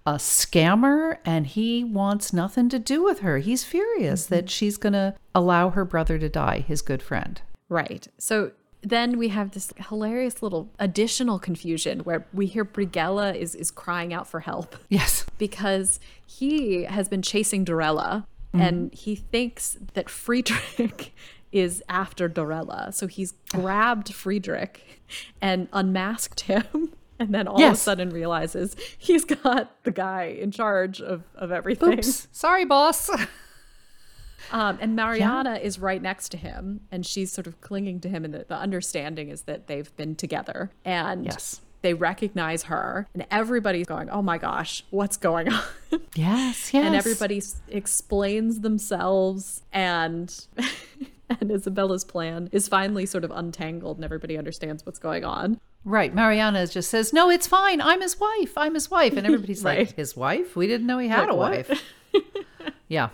a scammer, and he wants nothing to do with her. He's furious mm-hmm. that she's going to allow her brother to die, his good friend. right. So then we have this hilarious little additional confusion where we hear Brighella is is crying out for help. Yes. because he has been chasing Dorella mm-hmm. and he thinks that Friedrich is after Dorella. So he's grabbed Friedrich and unmasked him. And then all of a sudden realizes he's got the guy in charge of, of everything. Oops. Sorry, boss. Um, and Mariana is right next to him and she's sort of clinging to him. And the, the understanding is that they've been together and Yes. they recognize her. And everybody's going, oh my gosh, what's going on? yes, yes. and everybody s- explains themselves and and Isabella's plan is finally sort of untangled and everybody understands what's going on. Right. Mariana just says, No, it's fine. I'm his wife. I'm his wife. And everybody's Right. like, His wife? We didn't know he had Like, a wife. yeah.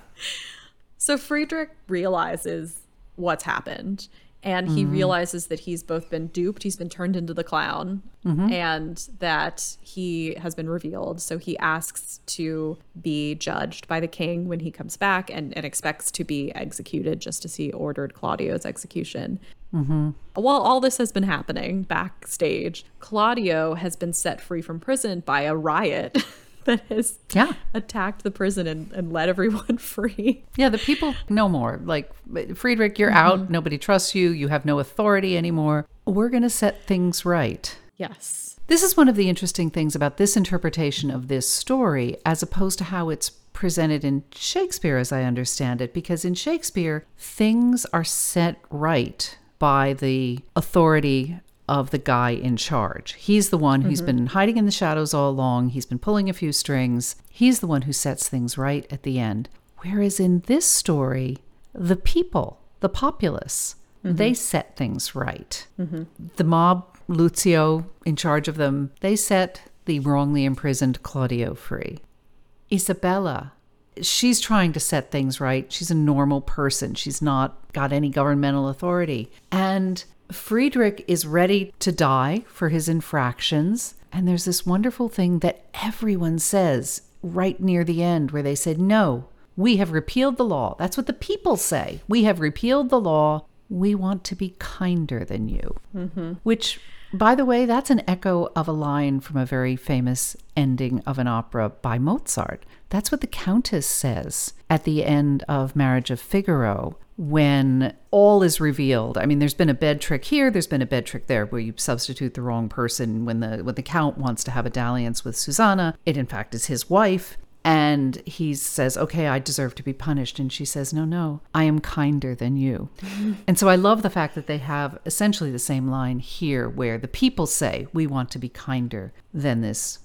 So Friedrich realizes what's happened and he mm-hmm. realizes that he's both been duped, he's been turned into the clown, mm-hmm. and that he has been revealed. So he asks to be judged by the king when he comes back and, and expects to be executed just as he ordered Claudio's execution. Mm-hmm. While all this has been happening backstage, Claudio has been set free from prison by a riot that has Yeah. attacked the prison and, and let everyone free. Yeah, the people no more. Like Friedrich, you're mm-hmm. out. Nobody trusts you. You have no authority anymore. We're going to set things right. Yes. This is one of the interesting things about this interpretation of this story as opposed to how it's presented in Shakespeare as I understand it because in Shakespeare things are set right by the authority of the guy in charge. He's the one who's mm-hmm. been hiding in the shadows all along. He's been pulling a few strings. He's the one who sets things right at the end. Whereas in this story, the people, the populace, mm-hmm. they set things right. Mm-hmm. The mob, Lucio in charge of them, they set the wrongly imprisoned Claudio free. Isabella, she's trying to set things right. She's a normal person. She's not got any governmental authority. And Friedrich is ready to die for his infractions. And there's this wonderful thing that everyone says right near the end where they said, No, we have repealed the law. That's what the people say. We have repealed the law. We want to be kinder than you. Mm-hmm. Which, by the way, that's an echo of a line from a very famous ending of an opera by Mozart. That's what the Countess says at the end of Marriage of Figaro when all is revealed. I mean, there's been a bed trick here, there's been a bed trick there where you substitute the wrong person when the when the count wants to have a dalliance with Susanna. It in fact is his wife. And he says, Okay, I deserve to be punished. And she says, No, no, I am kinder than you. and so I love the fact that they have essentially the same line here, where the people say, We want to be kinder than this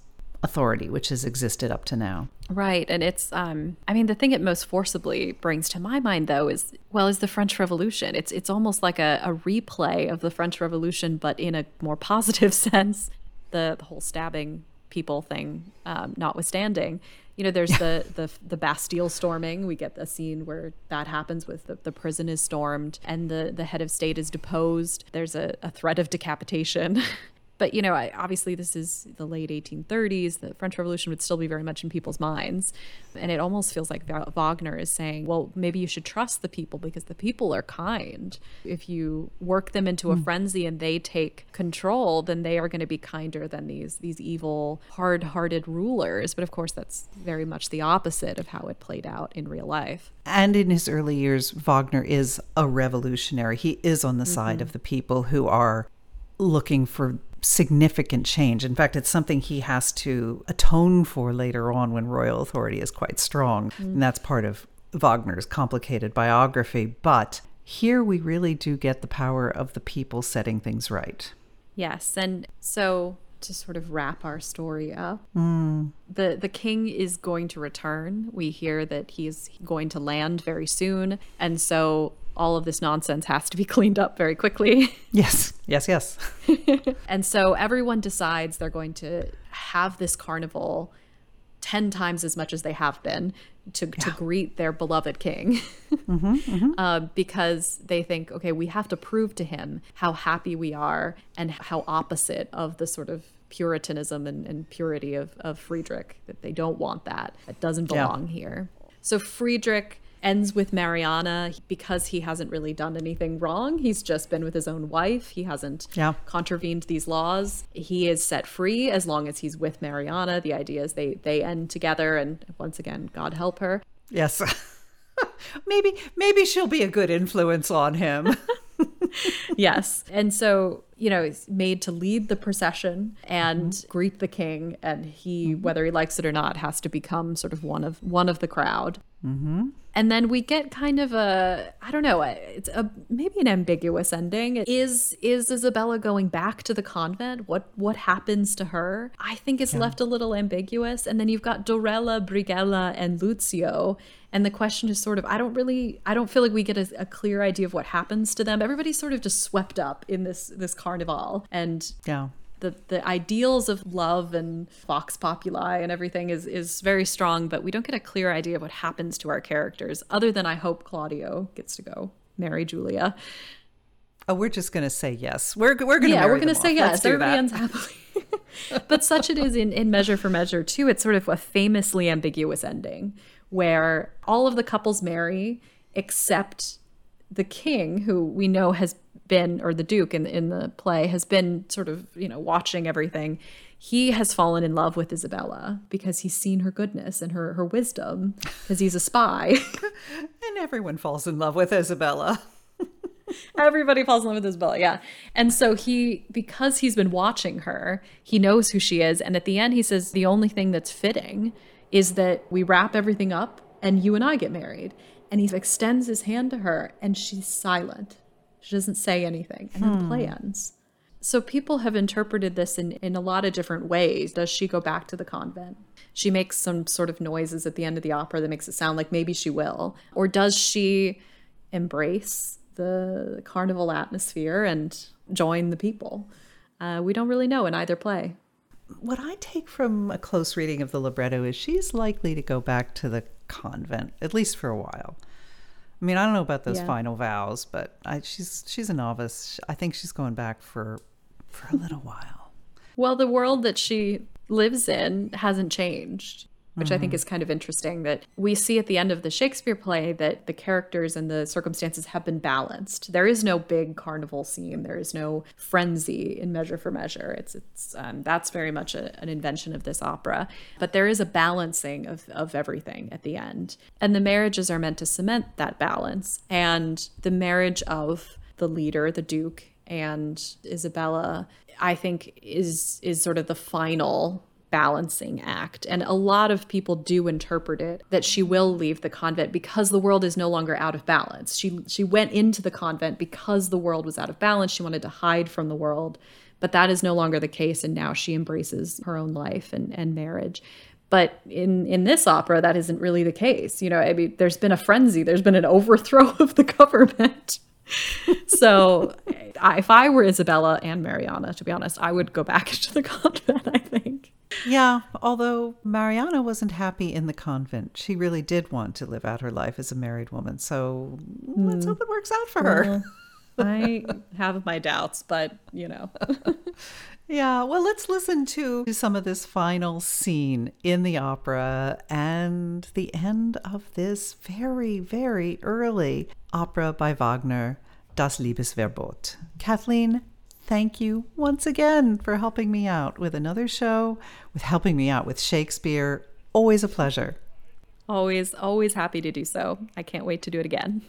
authority, which has existed up to now. Right. And it's, um, I mean, the thing it most forcibly brings to my mind, though, is, well, is the French Revolution. It's, it's almost like a, a replay of the French Revolution, but in a more positive sense. The, the whole stabbing people thing um, notwithstanding. You know, there's the, the the Bastille storming. We get a scene where that happens with the, the prison is stormed and the, the head of state is deposed. There's a, a threat of decapitation. But you know, I, obviously, this is the late 1830s. The French Revolution would still be very much in people's minds, and it almost feels like Wagner is saying, "Well, maybe you should trust the people because the people are kind. If you work them into a mm. frenzy and they take control, then they are going to be kinder than these these evil, hard-hearted rulers." But of course, that's very much the opposite of how it played out in real life. And in his early years, Wagner is a revolutionary. He is on the mm-hmm. side of the people who are looking for significant change. In fact, it's something he has to atone for later on when royal authority is quite strong. Mm. And that's part of Wagner's complicated biography. But here we really do get the power of the people setting things right. Yes, and so to sort of wrap our story up, mm. the the king is going to return. We hear that he's going to land very soon, and so all of this nonsense has to be cleaned up very quickly. Yes, yes, yes. and so everyone decides they're going to have this carnival 10 times as much as they have been to, to greet their beloved king Uh, because they think okay we have to prove to him how happy we are and how opposite of the sort of puritanism and, and purity of, of friedrich that they don't want that it doesn't Yeah. belong here so friedrich ends with mariana because he hasn't really done anything wrong he's just been with his own wife he hasn't Yeah. contravened these laws. He is set free as long as he's with Mariana. The idea is they they end together, and once again, God help her. Yes. maybe maybe she'll be a good influence on him. yes, and so you know, he's made to lead the procession and mm-hmm. greet the king, and he, mm-hmm. whether he likes it or not, has to become sort of one of one of the crowd. Mm-hmm. And then we get kind of a I don't know, it's a maybe an ambiguous ending. Is is Isabella going back to the convent? What what happens to her? I think it's left a little ambiguous. And then you've got Dorella, Brighella, and Lucio. And the question is sort of I don't really I don't feel like we get a, a clear idea of what happens to them. Everybody's sort of just swept up in this this carnival. And yeah. The the ideals of love and vox populi and everything is is very strong, but we don't get a clear idea of what happens to our characters, other than I hope Claudio gets to go marry Julia. Oh, we're just going to say yes. We're we're going to yeah, we're going to say yes. Everybody ends happily. but such it is in, in Measure for Measure too. It's sort of a famously ambiguous ending where all of the couples marry except the king, who we know has been, or the duke in in the play has been sort of you know watching everything. He has fallen in love with Isabella because he's seen her goodness and her her wisdom because he's a spy. And everyone falls in love with Isabella. Everybody falls in love with Isabella, yeah. And so he, because he's been watching her, he knows who she is. And at the end, he says, The only thing that's fitting is that we wrap everything up and you and I get married. And he extends his hand to her and she's silent. She doesn't say anything. And then the play ends. So people have interpreted this in, in a lot of different ways. Does she go back to the convent? She makes some sort of noises at the end of the opera that makes it sound like maybe she will. Or does she embrace the carnival atmosphere and join the people? Uh, we don't really know in either play. What I take from a close reading of the libretto is she's likely to go back to the convent, at least for a while. I mean, I don't know about those Yeah. final vows, but I, she's she's a novice. I think she's going back for for a little while. Well, the world that she lives in hasn't changed, which I think is kind of interesting. That we see at the end of the Shakespeare play that the characters and the circumstances have been balanced. There is no big carnival scene. There is no frenzy in Measure for Measure. It's it's um, that's very much a, an invention of this opera. But there is a balancing of of everything at the end, and the marriages are meant to cement that balance. And the marriage of the leader, the Duke, and Isabella, I think is is sort of the final balancing act. And a lot of people do interpret it that she will leave the convent because the world is no longer out of balance. She she went into the convent because the world was out of balance. She wanted to hide from the world, but that is no longer the case and now she embraces her own life and, and marriage. But in in this opera, that isn't really the case. You know, I mean, there's been a frenzy, there's been an overthrow of the government. so if I were Isabella and Mariana, to be honest, I would go back into the convent, I. Yeah, although Mariana wasn't happy in the convent. She really did want to live out her life as a married woman. So let's hmm. hope it works out for her. I have my doubts, but you know. Yeah, well, let's listen to some of this final scene in the opera and the end of this very, very early opera by Wagner, Das Liebesverbot. Kathleen, thank you once again for helping me out with another show, with helping me out with Shakespeare. Always a pleasure. always, always happy to do so. I can't wait to do it again.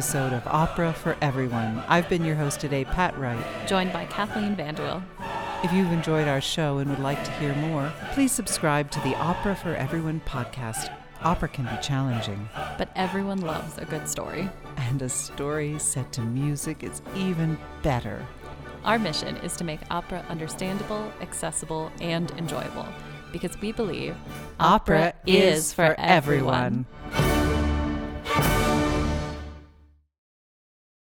Episode of Opera for Everyone. I've been your host today, Pat Wright. Joined by Kathleen Van De Wille. If you've enjoyed our show and would like to hear more, please subscribe to the Opera for Everyone podcast. Opera can be challenging, But everyone loves a good story. and a story set to music is even better. Our mission is to make opera understandable, accessible, and enjoyable because we believe Opera is for everyone.